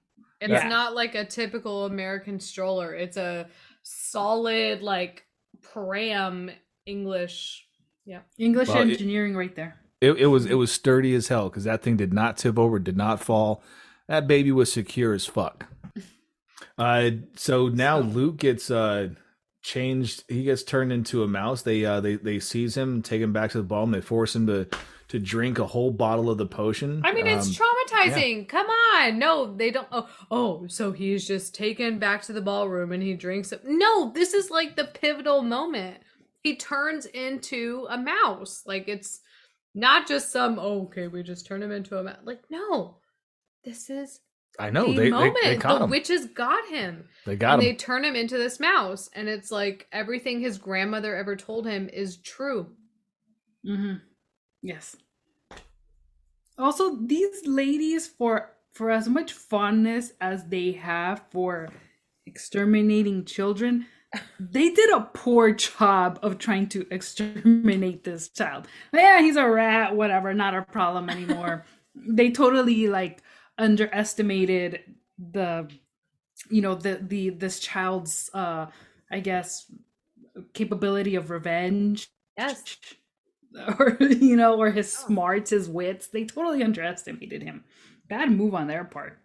It's Yeah. not like a typical American stroller. It's a solid like pram English. Yeah. English Well, it- engineering right there. It, it was it was sturdy as hell because that thing did not tip over, did not fall. That baby was secure as fuck. Uh, so now Luke gets uh changed. He gets turned into a mouse. They uh they they seize him, take him back to the ball, and they force him to to drink a whole bottle of the potion. I mean, it's Um, traumatizing. Come on. No, they don't. Oh, oh, so he's just taken back to the ballroom and he drinks it. No, this is like the pivotal moment. He turns into a mouse. Like, it's not just some, oh, okay, we just turn him into a mouse. Like, no, this is I know the they, they moment. they caught the him. witches got him. they got and him. they turn him into this mouse. And it's like everything his grandmother ever told him is true. Mm-hmm. Yes. Also, these ladies, for for as much fondness as they have for exterminating children, they did a poor job of trying to exterminate this child. Yeah, he's a rat, whatever, not a problem anymore. they totally like underestimated the you know the the this child's uh I guess capability of revenge Yes. or you know, or his smarts, his wits. They totally underestimated him. Bad move on their part.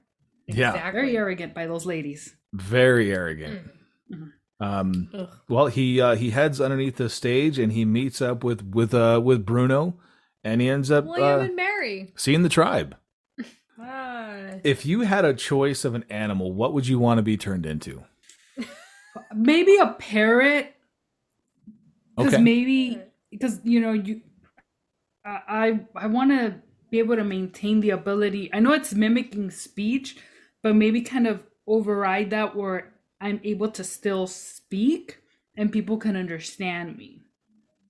Yeah. Exactly. Very arrogant by those ladies. Very arrogant. Mhm. Um, Ugh. well, he uh, he heads underneath the stage and he meets up with with uh with Bruno, and he ends up William uh, and Mary. seeing the tribe. Ah. If you had a choice of an animal, what would you want to be turned into? Maybe a parrot, because Okay. maybe because you know you, I I, I want to be able to maintain the ability. I know it's mimicking speech, but maybe kind of override that where I'm able to still speak and people can understand me.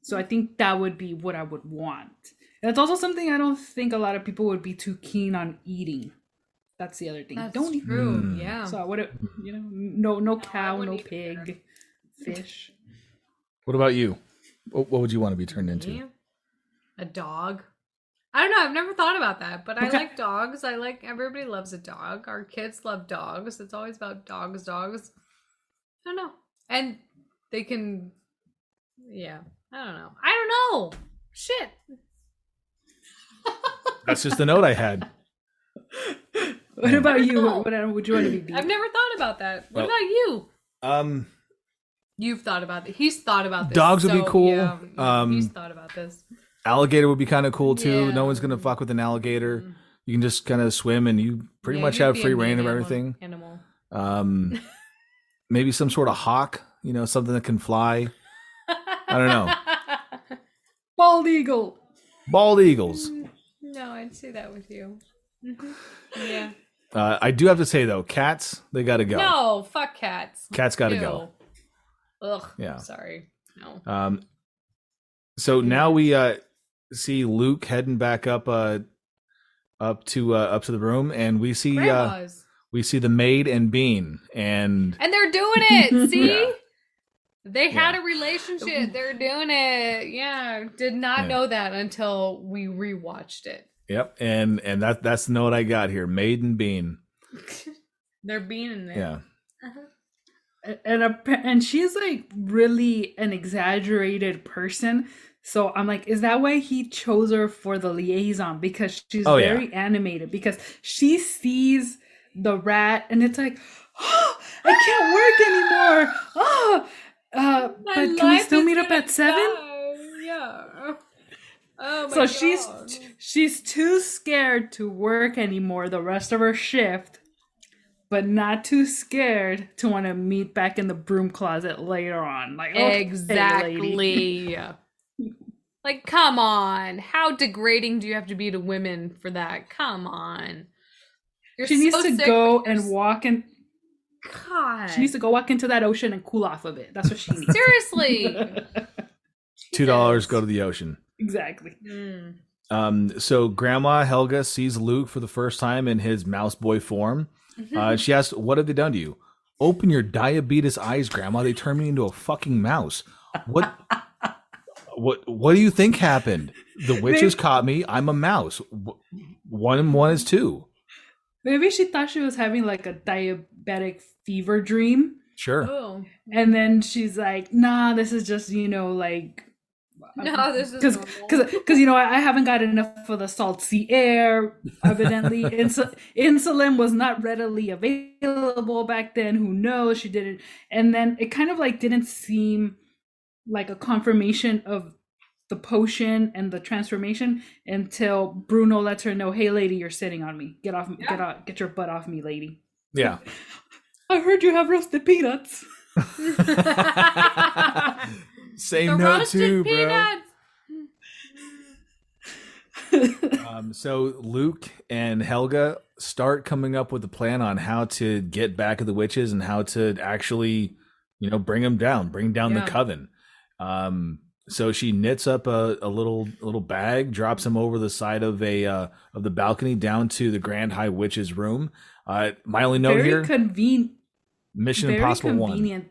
So I think that would be what I would want. And it's also something I don't think a lot of people would be too keen on eating. That's the other thing. That's don't eat. true. Mm. Yeah. So I would, you know, no, no I cow, no wouldn't pig, fish. What about you? What, what would you want to be turned into? A dog. I don't know. I've never thought about that, but I like dogs. I like everybody loves a dog. Our kids love dogs. It's always about dogs, dogs. I don't know. And they can yeah. I don't know. I don't know. Shit. That's just the note I had. What about you? What, what would you want to be? I've never thought about that. What Well- about you? Um, You've thought about it. He's thought about this. Dogs would be cool. Yeah, Um, he's thought about this. alligator would be kind of cool too. Yeah. No one's gonna fuck with an alligator. You can just kind of swim, and you pretty Yeah, much have free mean reign of everything. Animal. Um, maybe some sort of hawk. You know, something that can fly. I don't know. Bald eagle. Bald eagles. No, I'd say that with you. Mhm. Yeah. Uh, I do have to say though, cats they gotta go. No, fuck cats. Cats gotta Ew. go. Ugh. Yeah. Sorry. No. Um, so now we uh see Luke heading back up uh up to uh, up to the room, and we see uh Grandmas. We see the maid and Bean, and and they're doing it. See? Yeah. They had Yeah. a relationship. They're doing it. Yeah. Did not Yeah. know that until we rewatched it. yep, and and that that's the note I got here, maid and Bean. They're being in there. Yeah, uh-huh. and a, and she's like really an exaggerated person so i'm like is that why he chose her for the liaison because she's Oh, yeah. very animated because she sees the rat and it's like oh, i can't work anymore oh uh, but can we still meet up at seven. Yeah. Oh my so she's God. she's too scared to work anymore the rest of her shift but not too scared to want to meet back in the broom closet later on like okay. Exactly. like, come on. How degrading do you have to be to women for that? Come on. You're she needs to sick, go and walk and God. She needs to go walk into that ocean and cool off of it. That's what she needs. Seriously. Two dollars go to the ocean. exactly. Mm. Um, so Grandma Helga sees Luke for the first time in his mouse boy form. Mm-hmm. Uh, she asks, "What have they done to you?" Open your diabetes eyes, Grandma. They turned me into a fucking mouse. What? what? What do you think happened? The witches caught me. I'm a mouse. One and one is two. Maybe she thought she was having like a diabetic fever dream. Sure. Oh. And then she's like, nah, this is just, you know, like. No, this is Because, normal. because, you know, I, I haven't got enough of the salty air. Evidently, Insu- insulin was not readily available back then. Who knows? She didn't. And then it kind of like didn't seem like a confirmation of the potion and the transformation until Bruno lets her know, "Hey, lady, you're sitting on me. Get off. Get off. Get your butt off me, lady." Yeah. I heard you have roasted peanuts. Say the note roasted too, bro. peanuts. Um, so Luke and Helga start coming up with a plan on how to get back at the witches and how to actually, you know, bring them down, bring down Yeah. the coven. Um, so she knits up a, a little little bag, drops him over the side of a uh, of the balcony down to the Grand High Witch's room. Uh, my only note very here: convenient. Mission very Impossible One.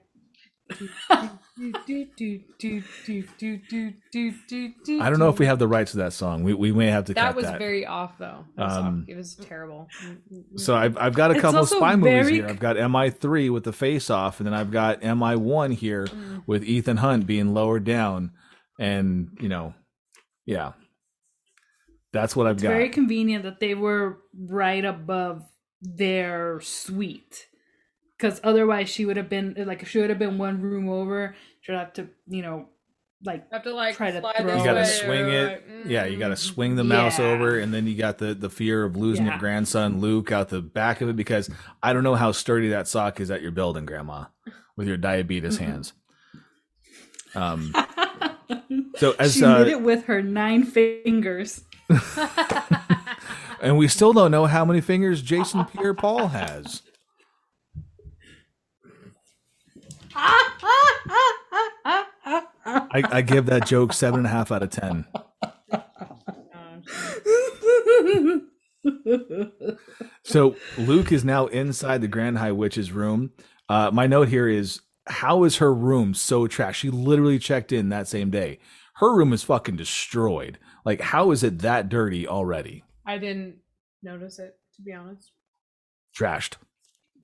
I don't know if we have the rights to that song. We we may have to That cut was that. very off, though. It was, Um, off. It was terrible. So I've I've got a couple of also spy movies here. I've got MI three with the face off, and then I've got MI one here Mm. with Ethan Hunt being lowered down, and you know, yeah, that's what I've It's got. very convenient that they were right above their suite. Because otherwise, she would have been like, if she would have been one room over, she'd have to, you know, like, have to like Try to throw- you got to swing or, it. like, Yeah, you got to mm. swing the mouse Yeah. over, and then you got the the fear of losing your grandson Luke out the back of it because I don't know how sturdy that sock is that you're building, Grandma, with your diabetes hands. Um. So as she uh, did it with her nine fingers. and we still don't know how many fingers Jason Pierre Paul has. I, I give that joke seven and a half out of ten. So Luke is now inside the Grand High Witch's room. Uh, my note here is how is her room so trash? She literally checked in that same day. Her room is fucking destroyed. Like, how is it that dirty already? I didn't notice it, to be honest. Trashed.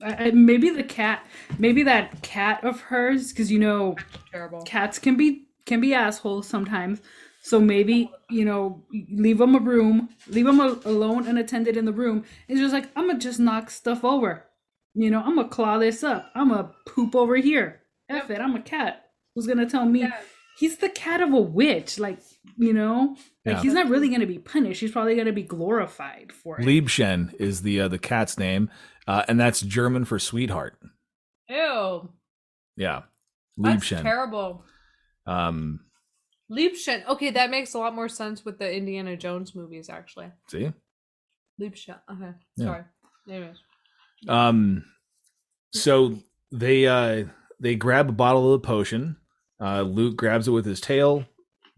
I- I- maybe the cat, maybe that cat of hers, because you know, Terrible. cats can be can be assholes sometimes. So maybe you know, leave them a room, leave them alone unattended in the room. It's just like I'm gonna just knock stuff over. You know, I'm gonna claw this up. I'm gonna poop over here. F it. I'm a cat. Who's gonna tell me? Yeah. He's the cat of a witch. Like you know, like Yeah. he's not really gonna be punished. He's probably gonna be glorified for it. Liebchen is the uh, the cat's name, uh, and that's German for sweetheart. Ew. Yeah, That's terrible. Um, Liebchen. Okay, that makes a lot more sense with the Indiana Jones movies, actually. see, Liebchen. Okay. Yeah. Sorry. Anyways. Um, so they uh they grab a bottle of the potion. Uh, Luke grabs it with his tail,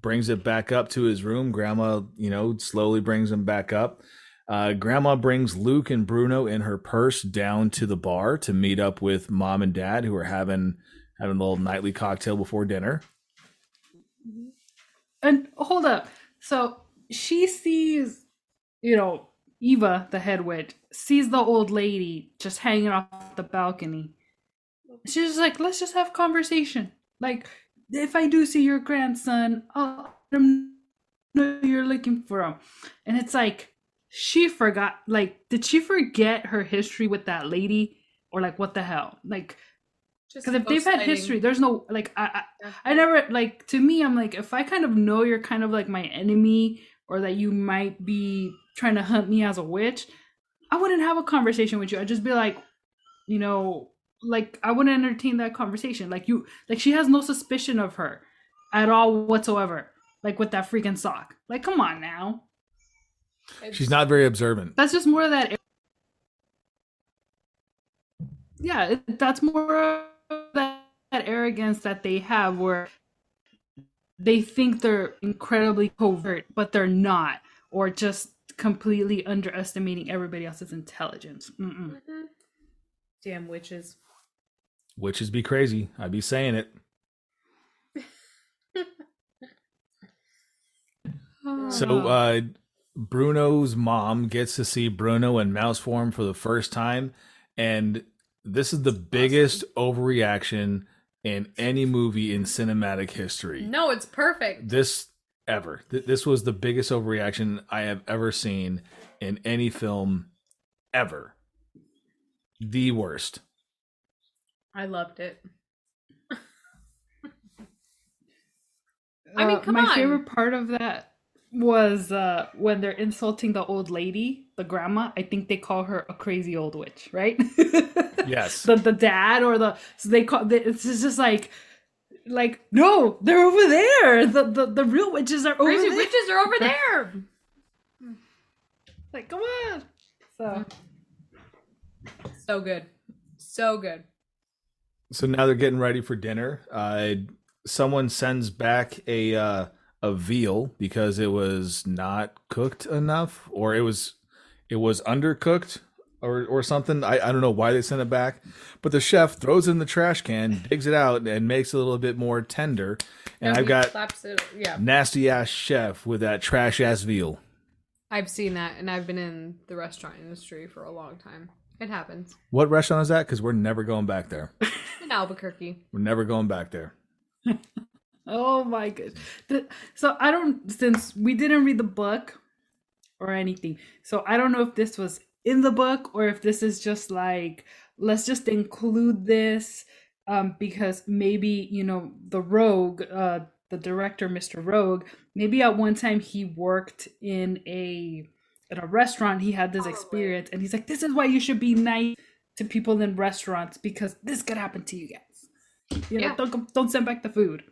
brings it back up to his room. Grandma, you know, slowly brings him back up. Uh, Grandma brings Luke and Bruno in her purse down to the bar to meet up with mom and dad, who are having having a little nightly cocktail before dinner. And hold up. So she sees, you know, Eva, the head witch, sees the old lady just hanging off the balcony. She's just like, let's just have conversation. Like, if I do see your grandson, I'll let him know you're looking for him. And it's like, she forgot, like, did she forget her history with that lady? Or like, what the hell? Like, Just because if they've had history, there's no, like, I, I I never like to me I'm like if I kind of know you're kind of like my enemy or that you might be trying to hunt me as a witch, I wouldn't have a conversation with you. I'd just be like, you know, like I wouldn't entertain that conversation. Like you like she has no suspicion of her at all whatsoever. Like with that freaking sock. Like come on now. She's not very observant. That's just more of that yeah, that's more of that, that arrogance that they have where they think they're incredibly covert, but they're not, or just completely underestimating everybody else's intelligence. Mm-mm. Damn witches. Witches be crazy. I be saying it. So uh Bruno's mom gets to see Bruno in mouse form for the first time and this is the biggest overreaction in any movie in cinematic history. no, it's perfect. This ever. Th- This was the biggest overreaction I have ever seen in any film ever. The worst. I loved it. I mean, Uh, come my on. favorite part of that was uh, when they're insulting the old lady, the grandma. I think they call her a crazy old witch, right? Yes. the the dad or the so they call they, it's just like like no, they're over there. The the, the real witches are over Crazy there. witches are over there. Like come on. So So good. So good. So now they're getting ready for dinner. Uh, someone sends back a uh, a veal because it was not cooked enough, or it was it was undercooked, or or something. I, I don't know why they sent it back, but the chef throws it in the trash can, digs it out, and makes it a little bit more tender. And Yeah, I've got it. Yeah, nasty ass chef with that trash ass veal. I've seen that, and I've been in the restaurant industry for a long time. It happens What restaurant is that? Because we're never going back there. in Albuquerque. We're never going back there. Oh my goodness. So I don't since we didn't read the book or anything. So I don't know if this was in the book or if this is just like let's just include this um because maybe, you know, the Roeg uh the director Mr. Roeg, maybe at one time he worked in a at a restaurant, he had this experience and he's like this is why you should be nice to people in restaurants because this could happen to you guys. You know, Yeah. don't don't send back the food.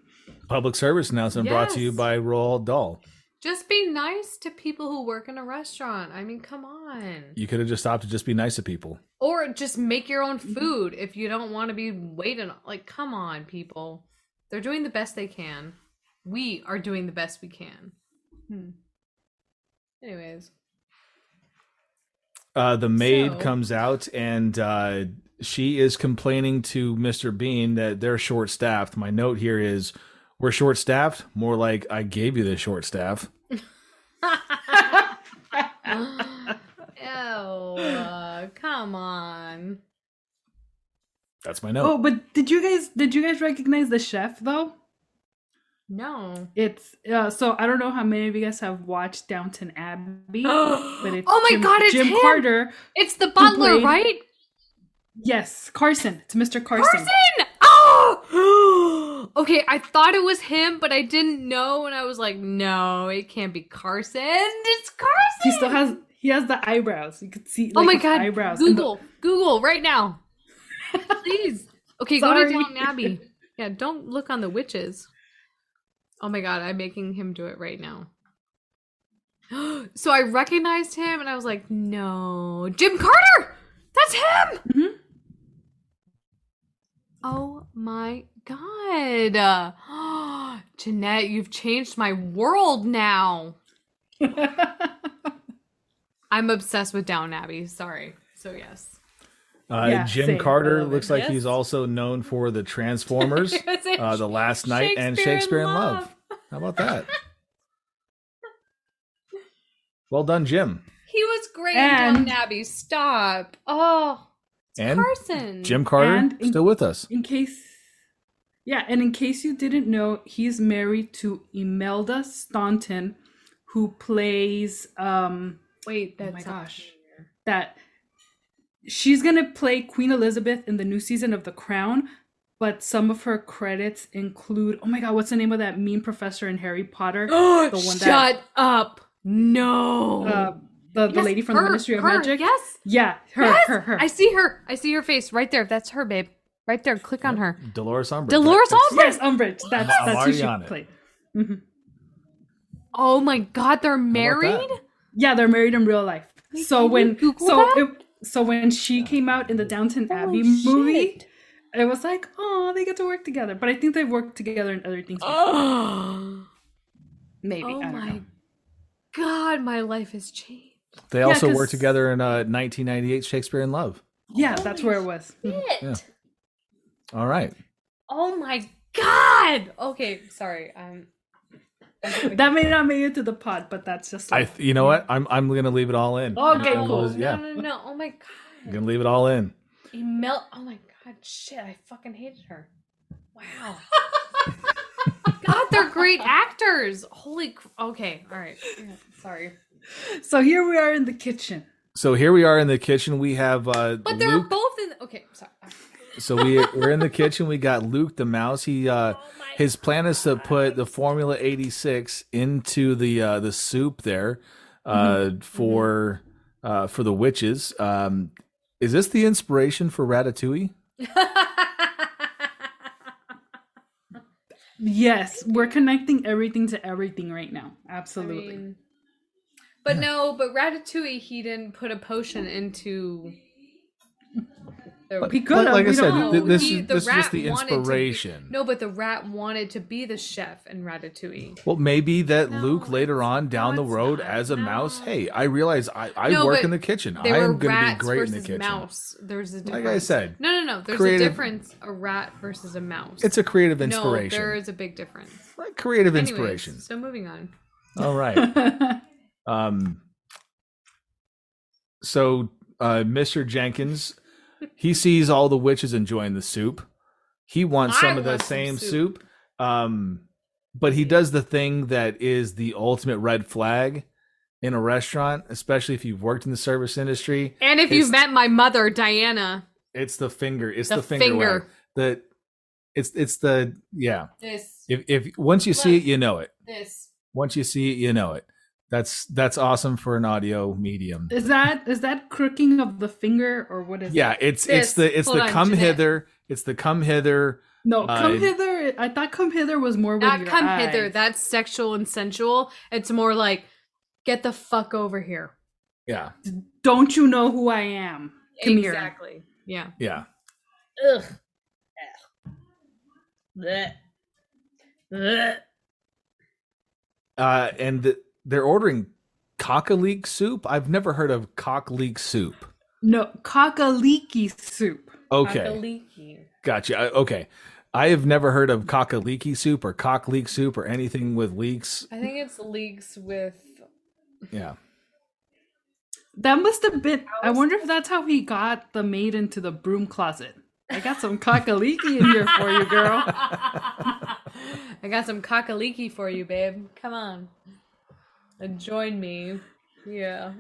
Public service announcement brought to you by Roald Dahl. Just be nice to people who work in a restaurant. I mean, come on. You could have just stopped to just be nice to people. Or just make your own food if you don't want to be waiting. Like, come on, people. They're doing the best they can. We are doing the best we can. Hmm. Anyways, Uh, the maid So- comes out and uh, she is complaining to Mr. Bean that they're short staffed. My note here is we're short staffed. More like I gave you the short staff. Ew, uh, come on. That's my note. Oh, but did you guys did you guys recognize the chef though? No. It's uh, so I don't know how many of you guys have watched Downton Abbey, but oh my Jim, god, it's Jim him! Carter. It's the butler, played- right? Yes, Carson. It's Mr. Carson. Carson! Oh! okay, I thought it was him, but I didn't know, and I was like, no, it can't be Carson. It's Carson! He still has he has the eyebrows. You could see. oh my his god, eyebrows. And the- Google, Google right now. Please. Okay, go to. Downton Abbey. Yeah, don't look on the witches. Oh my god, I'm making him do it right now. so I recognized him and I was like, no. Jim Carter! That's him! Mhm. Oh my god. Uh, Jeanette, you've changed my world now. I'm obsessed with Downton Abbey. Sorry. So yes. Uh, Yeah, Jim Carter looks like he's also known for the Transformers, uh, the Last Knight, and Shakespeare in Love. How about that? Well done, Jim. He was great And- in Downton Abbey. Stop. Oh, it's And Carson. Jim Carter And in- still with us. in case, yeah, and in case you didn't know, he's married to Imelda Staunton, who plays um Wait, Oh that's my gosh. that she's gonna play Queen Elizabeth in the new season of The Crown, but some of her credits include oh my god, what's the name of that mean professor in Harry Potter? Oh, The one shut that- up. No. Uh, the the Yes, lady from her, the Ministry of her, Magic. Yes. Yeah, her, yes. her, her. I see her. I see her face right there. That's her, babe. Right there. Click on her. Dolores Umbridge. Dolores Umbridge. yes, Umbridge. That's I'm that's who she on it. played. Mhm. Oh my god, they're married? Yeah, they're married in real life. Wait, so when so it, so when she came out in the Downton Abbey movie, it was like, oh, they get to work together. But I think they've worked together in other things. before. Oh, Maybe. oh I don't my know. god, my life has changed. They also 'cause- worked together in uh, 1998 Shakespeare in Love. Yeah, that's where it was. Mhm. Shit. Yeah. All right. Oh my god. Okay, sorry. Um That may not make it to the pod, but that's just. I you know what? I'm I'm gonna leave it all in. Okay, cool. gonna- Yeah, No, no, no. Oh my god. I'm gonna leave it all in. He melt. Oh my god. Shit. I fucking hated her. Wow. god, they're great actors. Holy. Okay. All right. Yeah, sorry. so here we are in the kitchen. So here we are in the kitchen. We have uh, But they're Luke. both in. Okay. Sorry. So we we're in the kitchen. We got Luke the mouse. He uh, his plan is to put the Formula 86 into the uh, the soup there uh, for uh, for the witches. Um, is this the inspiration for Ratatouille? Yes, we're connecting everything to everything right now. I Absolutely. mean, but no, but Ratatouille, he didn't put a potion into. He could like I said, know. this he- this is just the to be- inspiration. no, but the rat wanted to be the chef in Ratatouille. Well, maybe that No, Luke later on no, down the road not. as a No. mouse. Hey, I realize I, I No, work in the kitchen. I am going to be great in the kitchen. mouse. There's a difference. Like I said, no, no, no. There's creative- a difference. A rat versus a mouse. it's a creative no. inspiration. There is a big difference. Right, creative Anyways, inspiration. so moving on. All right. Um, so uh, Mr. Jenkins, he sees all the witches enjoying the soup. He wants I some of some same soup. soup. Um, but he does the thing that is the ultimate red flag in a restaurant, especially if you've worked in the service industry. And if you've met my mother, Diana, It's the finger. It's the, the, finger. finger. The it's it's the yeah. This, If if once you see it, you know it. this. Once you see it, you know it. That's that's awesome for an audio medium. is that is that crooking of the finger or what is? Yeah, it? it's This. it's the it's Hold the on, come Jeanette. hither. It's the come hither. No, come Uh, hither. I thought come hither was more with Not your come eyes. hither. That's sexual and sensual. It's more like, get the fuck over here. Yeah, Don't you know who I am? Come here. exactly. Yeah. yeah. Ugh. Blech. Blech. Uh, and the, they're ordering cock-a-leek soup. I've never heard of cock-leek soup. No, cock-a-leekie soup. Okay, cock-a-leekie. gotcha. I- Okay, I have never heard of cock-a-leekie soup or cock-leek soup or anything with leeks. I think it's leaks with. Yeah. That must have been. I wonder if that's how he got the maid into the broom closet. I got some cock-a-leekie in here for you, girl. I got some cock-a-leekie for you, babe. Come on. Uh, join me. Yeah.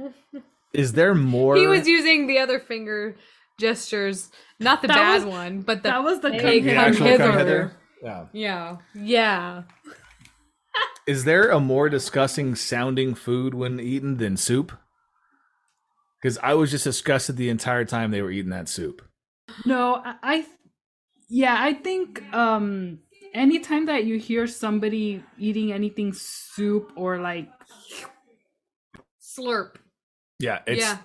Is there more? He was using the other finger gestures, not the That bad was- one, but the That was the Hey, the come come actual hither. come hither. hither. Yeah. yeah, yeah. Is there a more disgusting sounding food when eaten than soup? Because I was just disgusted the entire time they were eating that soup. No, I, I yeah, I think um anytime that you hear somebody eating anything soup or like Slurp. Yeah, it's yeah.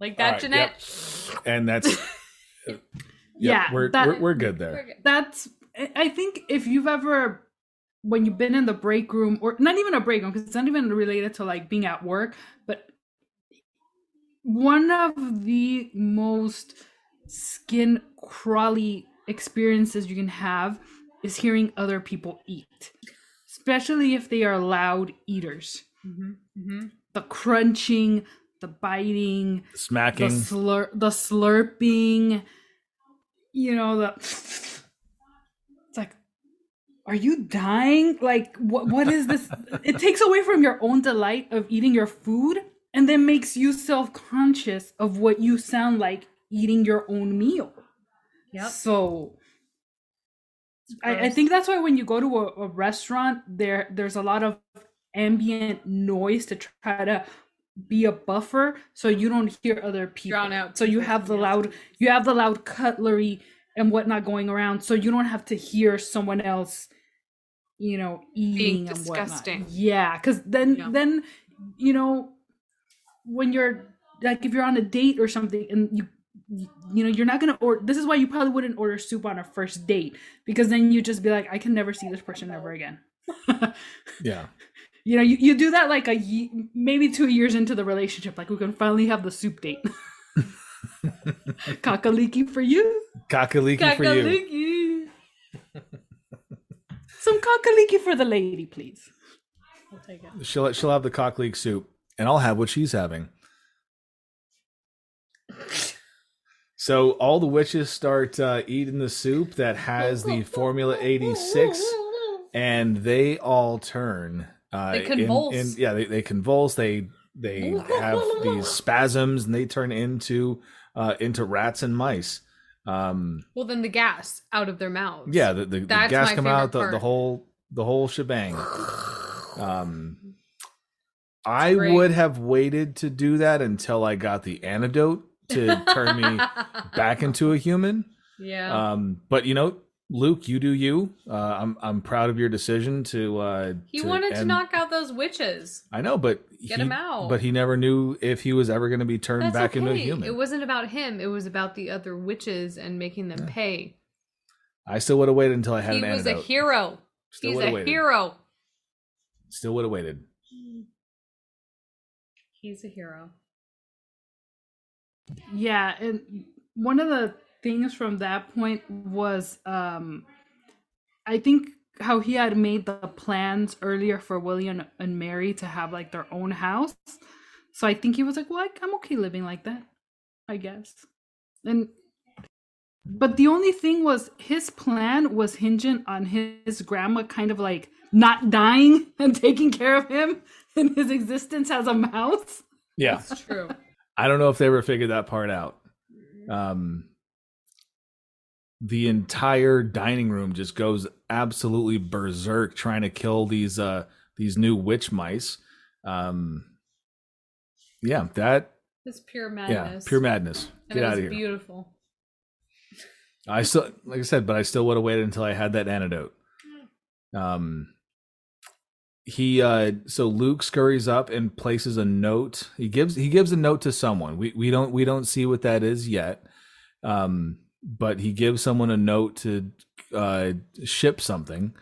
Like that, All right, Jeanette. and that's uh, yeah, Yeah, we're, that- we're we're good We're there. good. that's I I think if you've ever when you've been in the break room or not even a break room because it's not even related to like being at work but one of the most skin crawly experiences you can have is hearing other people eat especially if they are loud eaters Mm-hmm. Mm-hmm. the crunching the biting the Smacking. slur the slurping you know the it's like are you dying like what what is this it takes away from your own delight of eating your food and then makes you self-conscious of what you sound like eating your own meal Yep. so I, I think that's why when you go to a, a restaurant there there's a lot of ambient noise to try to be a buffer so you don't hear other people Drown out so you have the yeah. loud you have the loud cutlery and whatnot going around so you don't have to hear someone else you know eating whatnot. disgusting. yeah because then Yeah. then you know when you're like if you're on a date or something and you you know you're not gonna order this is why you probably wouldn't order soup on a first date because then you just be like i can never see this person ever again Yeah. you know you, you do that like a ye- maybe two years into the relationship like we can finally have the soup date cock-a-leekie for you Cock-a-leekie for you. Some cock-a-leekie for the lady please I'll take it. She'll she'll have the cock leek soup, and I'll have what she's having. So all the witches start uh, eating the soup that has the Formula 86, and they all turn. Uh, They in- convulse. in- yeah, they, they convulse. They they have these spasms, and they turn into uh, into rats and mice. Um, Well, then the gas out of their mouths. yeah, the, the, the gas come out, the, the whole the whole shebang. Um, I would have waited to do that until I got the antidote to turn me back into a human. Yeah. Um, but you know, Luke, you do you. Uh, I'm I'm proud of your decision to. Uh, he wanted to knock out those witches. I know, but Get he, him out. But he never knew if he was ever going to be turned That's back okay. into a human. It wasn't about him. It was about the other witches and making them pay. I still would have waited until I had He an was a hero. Still He's a waited. hero. Still would have waited. He's a hero. Yeah, and one of the things from that point was um I think how he had made the plans earlier for William and Mary to have like their own house. So I think he was like, "Well, I- I'm okay living like that, I guess." And but the only thing was his plan was hinging on his grandma kind of like not dying and taking care of him in his existence as a mouse. Yeah, It's true. I don't know if they ever figured that part out. Um, the entire dining room just goes absolutely berserk trying to kill these uh these new witch mice. Um, yeah, that It's pure yeah, madness. pure madness. And Get out of here. Beautiful. I still, like I said, but I still would have waited until I had that antidote. Um, he, uh, so Luke scurries up and places a note. He gives, he gives a note to someone. We, we don't, we don't see what that is yet. Um, but he gives someone a note to, uh, ship something.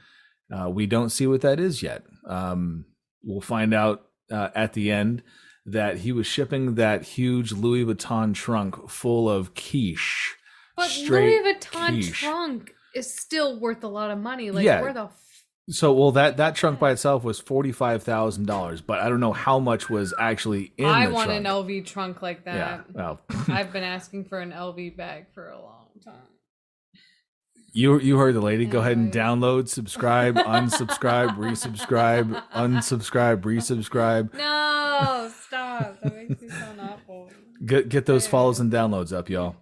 Uh, we don't see what that is yet. Um, we'll find out, uh, at the end that he was shipping that huge Louis Vuitton trunk full of quiche. But Louis Vuitton quiche. trunk is still worth a lot of money. Like, Yeah. where the So, well, that that trunk by itself was forty five thousand dollars, but I don't know how much was actually in I want trunk. an LV trunk like that. Yeah, well, I've been asking for an LV bag for a long time. you you heard the lady. Go ahead and download, subscribe, unsubscribe, resubscribe, unsubscribe, resubscribe. No, stop. That makes me sound awful. Get get those follows and downloads up, y'all.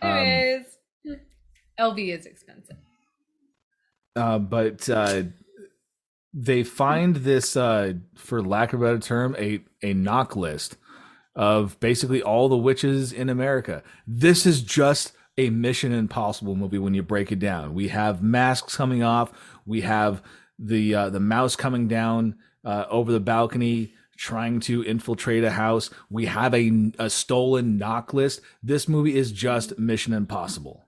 Um, Anyways, LV is expensive. uh, but uh, they find this, uh, for lack of a better term, a a knock list of basically all the witches in America. This is just a Mission Impossible movie when you break it down. We have masks coming off. We have the uh, the mouse coming down uh, over the balcony trying to infiltrate a house. We have a, a stolen knock list. This movie is just Mission Impossible.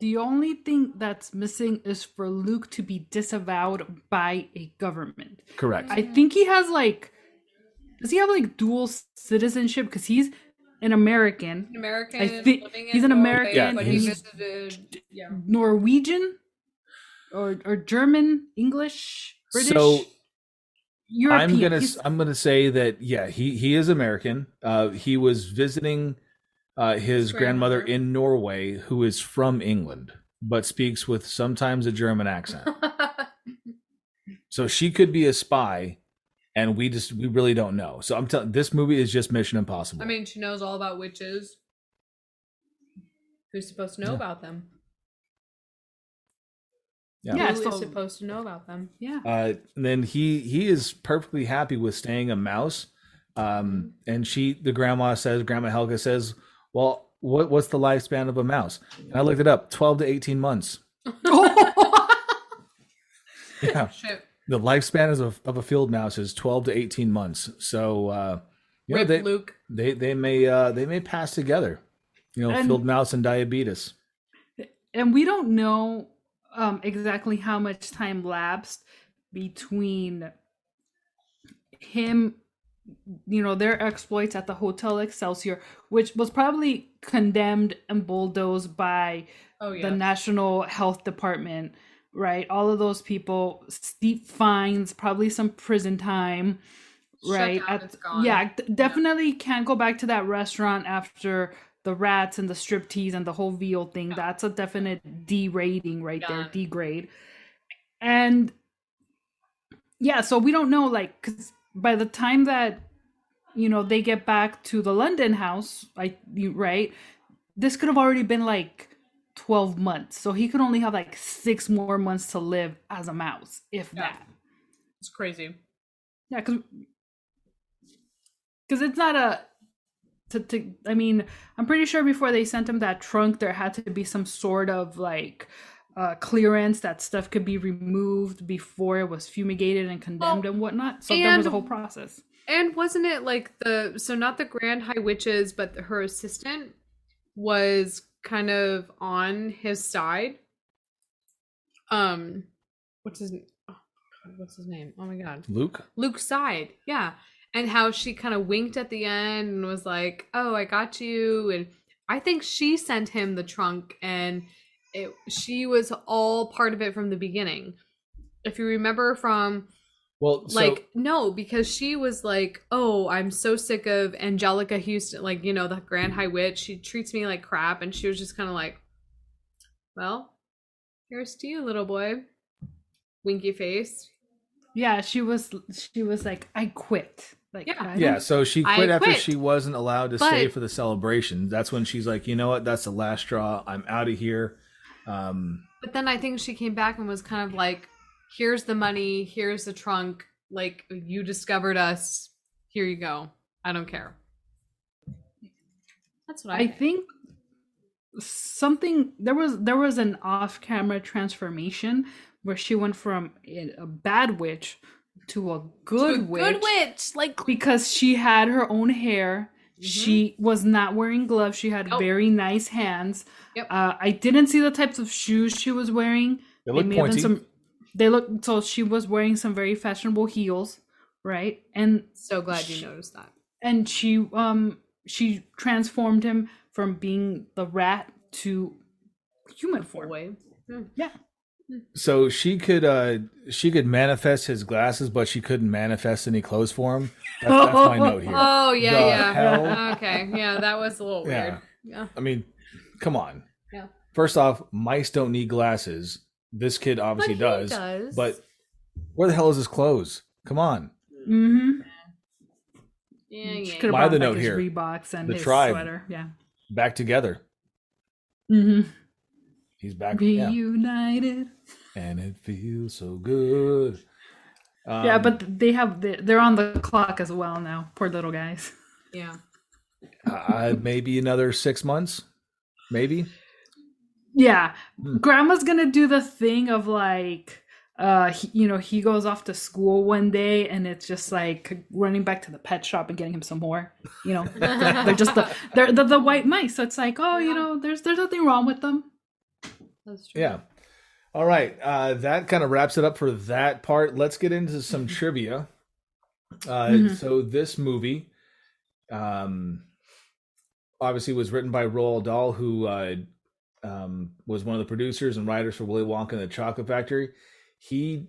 The only thing that's missing is for Luke to be disavowed by a government. Correct. I think he has like does he have like dual citizenship because he's an American, American. I think he's an Norway, American, Yeah, but he he's- visited. Yeah. Norwegian, or or German, English, British. So, European. I'm gonna He's- I'm gonna say that yeah he he is American. Uh, he was visiting uh, his His grandmother grandmother. in Norway, who is from England, but speaks with sometimes a German accent. so she could be a spy, and we just we really don't know. So I'm telling this movie is just Mission Impossible. I mean, she knows all about witches. Who's supposed to know Yeah. about them? yeah. Yeah, Who is so- supposed to know about them? yeah. Uh, and then he he is perfectly happy with staying a mouse. Um, and she, the grandma says, Grandma Helga says, "Well, what what's the lifespan of a mouse?" And I looked it up: twelve to eighteen months. Yeah, Shit. the lifespan is of, of a field mouse is twelve to eighteen months. So uh, Yeah, Rip they, Luke. they they may uh they may pass together. You know, And- field mouse and diabetes. and we don't know um, exactly how much time lapsed between him you know their exploits at the hotel excelsior which was probably condemned and bulldozed by Oh the national health department right? All of those people steep fines probably some prison time Shut right? down, At- yeah definitely can't go back to that restaurant after the rats and the striptease and the whole veal thing. Yeah. that's a definite d rating right there degrade. And yeah so we don't know like because by the time that you know they get back to the london house like you right this could have already been like 12 months so he could only have like six more months to live as a mouse if Yeah. that It's crazy. yeah, because because it's not a to, to I mean I'm pretty sure before they sent him that trunk there had to be some sort of like uh, clearance that stuff could be removed before it was fumigated and condemned Well, and whatnot. So there was a whole process. And wasn't it like the so not the Grand High Witches, but her assistant was kind of on his side? Um, what's his oh, God, what's his name? Oh my god, Luke. Luke's side, yeah. And how she kind of winked at the end and was like, "Oh, I got you." And I think she sent him the trunk, and it she was all part of it from the beginning. If you remember from Well, so, like no because she was like oh i'm so sick of Anjelica Huston like you know the grand high witch she treats me like crap and she was just kind of like well here's to you little boy winky face Yeah, she was she was like I quit. Like Yeah. Yeah, so she I quit after quit. she wasn't allowed to stay for the celebration. That's when she's like, you know what? That's the last straw. I'm out of here. Um, but then i think she came back and was kind of like here's the money here's the trunk like you discovered us here you go i don't care that's what i, I think. think something there was there was an off-camera transformation where she went from a a bad witch to a good To a witch good witch like because she had her own hair. She was not wearing gloves. She had Mm-hmm. Very nice hands. Yep. Uh, I didn't see the types of shoes she was wearing. they look may pointy. some. They look so she was wearing some very fashionable heels, right? And so glad you noticed that and she um she transformed him from being the rat to human form. way Yeah. So she could uh she could manifest his glasses, but she couldn't manifest any clothes for him. That's, that's my note here. Oh yeah, The yeah. hell? Okay, yeah, that was a little Yeah. weird. Yeah. I mean, come on. Yeah. First off, mice don't need glasses. This kid obviously he does, does. But where the hell is his clothes? Come on. Mm-hmm. yeah, yeah. could have Why the back note his here? Reeboks and The his tribe. sweater. Yeah. Back together. Mm-hmm. He's back. Yeah. Reunited. And it feels so good. Um, yeah, but they have they're on the clock as well now. Poor little guys. yeah. uh, maybe another six months. Maybe. Yeah, Hmm. grandma's gonna do the thing of like, uh, he, you know, he goes off to school one day and it's just like running back to the pet shop and getting him some more. You know, they're just the they're the, the white mice. So it's like, oh, you know, there's there's nothing wrong with them. That's true. Yeah. All right. Uh, that kind of wraps it up for that part. Let's get into some trivia. Uh, Mhm. So this movie, um, obviously was written by Roald Dahl, who uh, um, was one of the producers and writers for Willy Wonka and the Chocolate Factory. He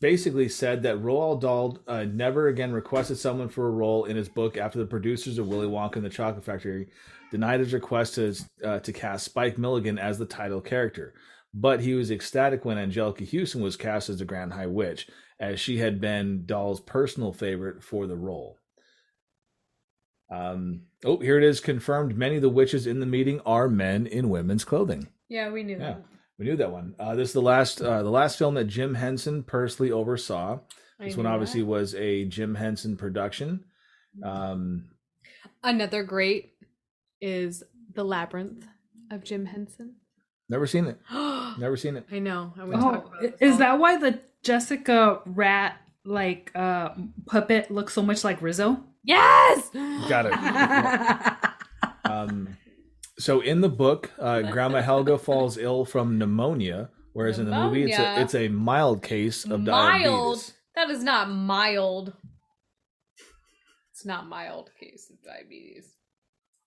basically said that Roald Dahl uh, never again requested someone for a role in his book after the producers of Willy Wonka and the Chocolate Factory denied his request to, uh, to cast Spike Milligan as the title character. But he was ecstatic when Anjelica Huston was cast as the Grand High Witch, as she had been Dahl's personal favorite for the role. Um, oh, here it is confirmed. Many of the witches in the meeting are men in women's clothing. Yeah, we knew Yeah. that. We knew that one. Uh, this is the last, uh, the last film that Jim Henson personally oversaw. This one obviously that. was a Jim Henson production. Um, Another great is The Labyrinth of Jim Henson. never seen it. Never seen it. I know. I Oh, about is all- that why the Jessica rat like uh puppet looks so much like Rizzo? Yes. Got it. Um, so in the book, uh, Grandma Helga falls ill from pneumonia, whereas in the movie, it's a it's a mild case of mild. diabetes. That is not mild. It's not mild case of diabetes.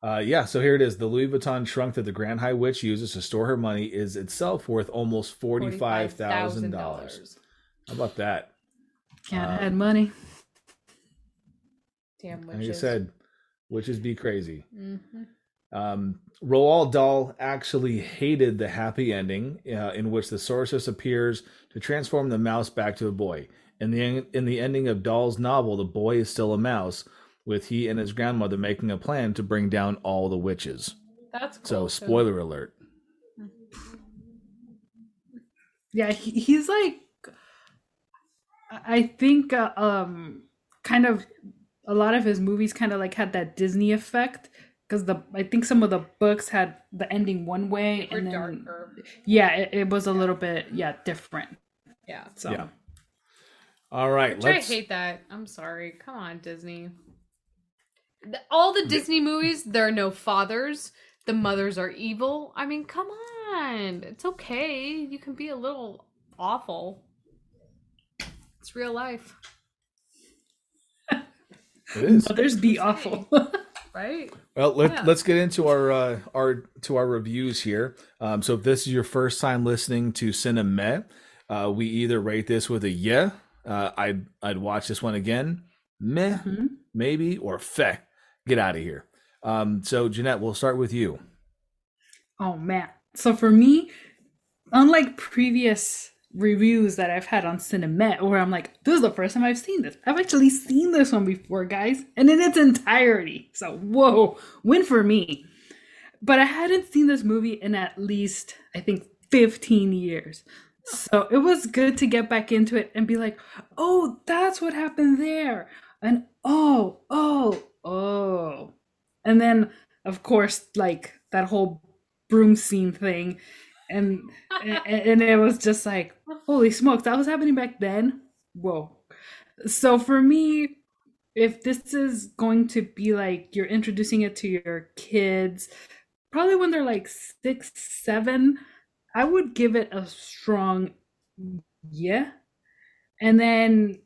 Uh, yeah, so here it is. The Louis Vuitton trunk that the Grand High Witch uses to store her money is itself worth almost forty five thousand dollars. How about that? Can't Uh, add money. Damn Like I witches. said, witches be crazy. Mhm. Um, Roald Dahl actually hated the happy ending uh, in which the sorceress appears to transform the mouse back to a boy. In the in the ending of Dahl's novel, the boy is still a mouse, with he and his grandmother making a plan to bring down all the witches. That's cool. So, too. spoiler alert. Yeah, he, he's like, I think, uh, um, kind of a lot of his movies kind of like had that Disney effect because the I think some of the books had the ending one way Or and then darker. yeah, it, it was a little bit yeah different. Yeah. So Yeah. All right, Which let's. I hate that. I'm sorry. Come on, Disney. The- All the Disney movies, there are no fathers. The mothers are evil. I mean, come on. It's okay. You can be a little awful. It's real life, It is. others be awful. right? Well, let, Yeah. let's get into our uh, our to our reviews here. Um, so, if this is your first time listening to Cinema, uh, we either rate this with a yeah, uh, I'd I'd watch this one again, meh, Mhm. maybe, or feh, get out of here. Um, so, Jeanette, we'll start with you. Oh man. So for me, unlike previous reviews that I've had on Cinemet, where I'm like, this is the first time I've seen this. I've actually seen this one before, guys, and in its entirety. So whoa, win for me. But I hadn't seen this movie in at least, I think, 15 years. So it was good to get back into it and be like, oh, that's what happened there. And oh, oh, oh. And then, of course, like that whole broom scene thing. And, and it was just like, holy smokes, that was happening back then. Whoa. So for me, if this is going to be like you're introducing it to your kids, probably when they're like six, seven, I would give it a strong yeah. And then,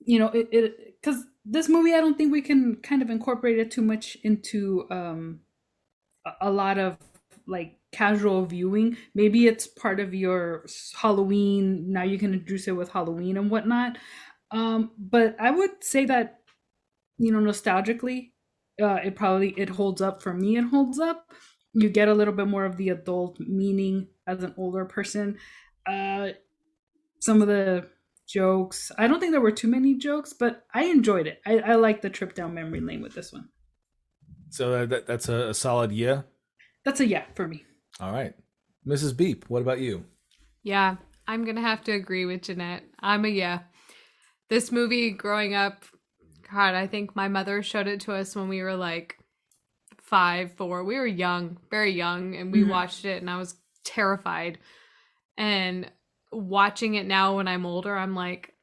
you know, it, because this movie, I don't think we can kind of incorporate it too much into um a lot of like casual viewing. Maybe it's part of your Halloween. Now you can introduce it with Halloween and whatnot. Um, but I would say that you know, nostalgically, uh, it probably it holds up for me. It holds up. You get a little bit more of the adult meaning as an older person. Uh, some of the jokes. I don't think there were too many jokes, but I enjoyed it. I, I like the trip down memory lane with this one. So uh, that, that's a, a solid yeah. That's a yeah for me. All right, Mrs. Beep, what about you? Yeah, I'm gonna have to agree with Jeanette. I'm a yeah. This movie growing up, God, I think my mother showed it to us when we were like five, four. We were young, very young, and we Mhm. watched it and I was terrified. And watching it now when I'm older, I'm like,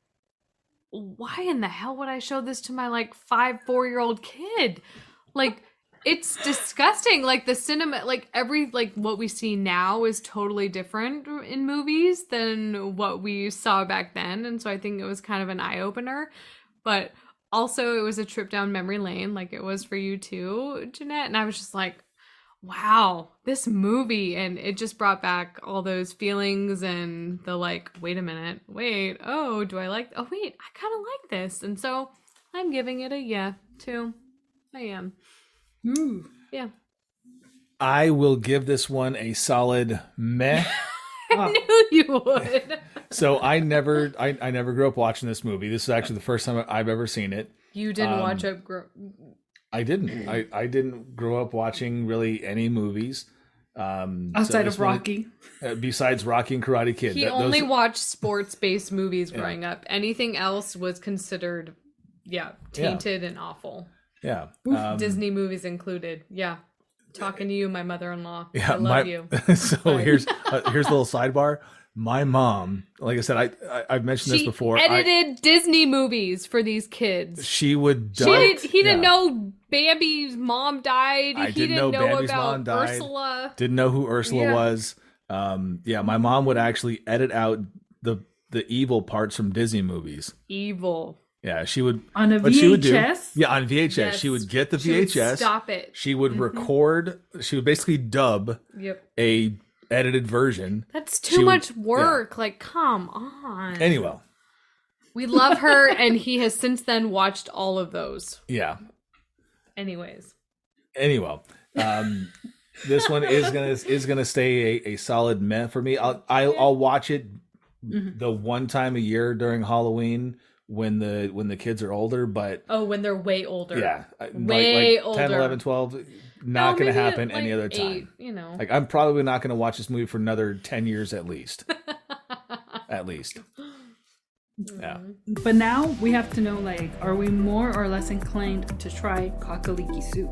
why in the hell would I show this to my like five, four year old kid? Like, it's disgusting. Like the cinema, like every like what we see now is totally different in movies than what we saw back then, and so I think it was kind of an eye opener. But also, it was a trip down memory lane, like it was for you too, Jeanette. And I was just like, wow, this movie, and it just brought back all those feelings and the like. Wait a minute, wait, oh, do I like? Oh, wait, I kind of like this, and so I'm giving it a yeah too. I am. Ooh. Yeah. I will give this one a solid meh. I knew you would. so I never, I, I never grew up watching this movie. This is actually the first time I've ever seen it. You didn't Um, watch it. Gro- I didn't. I, I didn't grow up watching really any movies. Um, Outside this of one- Rocky. uh, besides Rocky and Karate Kid. he That- only those- watched sports-based movies Yeah. growing up. Anything else was considered, yeah, Yeah. tainted and awful. Yeah. Oof, um, Disney movies included. Yeah. Talking to you, my mother-in-law. Yeah, I love my, you. so here's uh, here's a little sidebar. my mom, like I said, I, I I've mentioned this She before. I, edited Disney movies for these kids. she would. She did, he didn't yeah. know Bambi's mom died. I he didn't didn't know know, Bambi's about mom died. Ursula. Didn't know who Ursula Yeah. was. Um, yeah, my mom would actually edit out the the evil parts from Disney movies. Evil. Yeah, she would. On a What she would do? VHS? Yeah, on VHS, Yes. she would get the She would VHS. stop it. She would record. She would basically dub Yep. a edited version. That's She too would- much work. Like, come on. Anyway, we love her, and he has since then watched all of those. yeah. Anyways. Anyway, um, this one is gonna is gonna stay a, a solid meh for me. I'll I'll, I'll watch it Mm-hmm. the one time a year during Halloween when the when the kids are older, but Oh, when they're way older. yeah, I- like- Way like, 10, older. 11, 12, not No, gonna maybe happen like any other time. eight, you know. Like I'm probably not gonna watch this movie for another ten years at least. at least. Yeah. But now we have to know like, are we more or less inclined to try cock-a-leekie soup?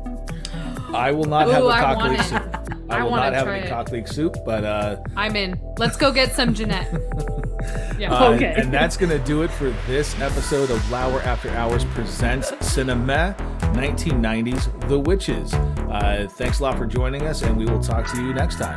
I will not have Ooh, a I cock want soup. I, I will wanna not have try any it. leek soup, but uh, I'm in. Let's go get some Jeanette. Yeah. uh, Okay. and that's gonna do it for this episode of Lauer After Hours presents Cinema 1990s The Witches. Uh, thanks a lot for joining us, and we will talk to you next time.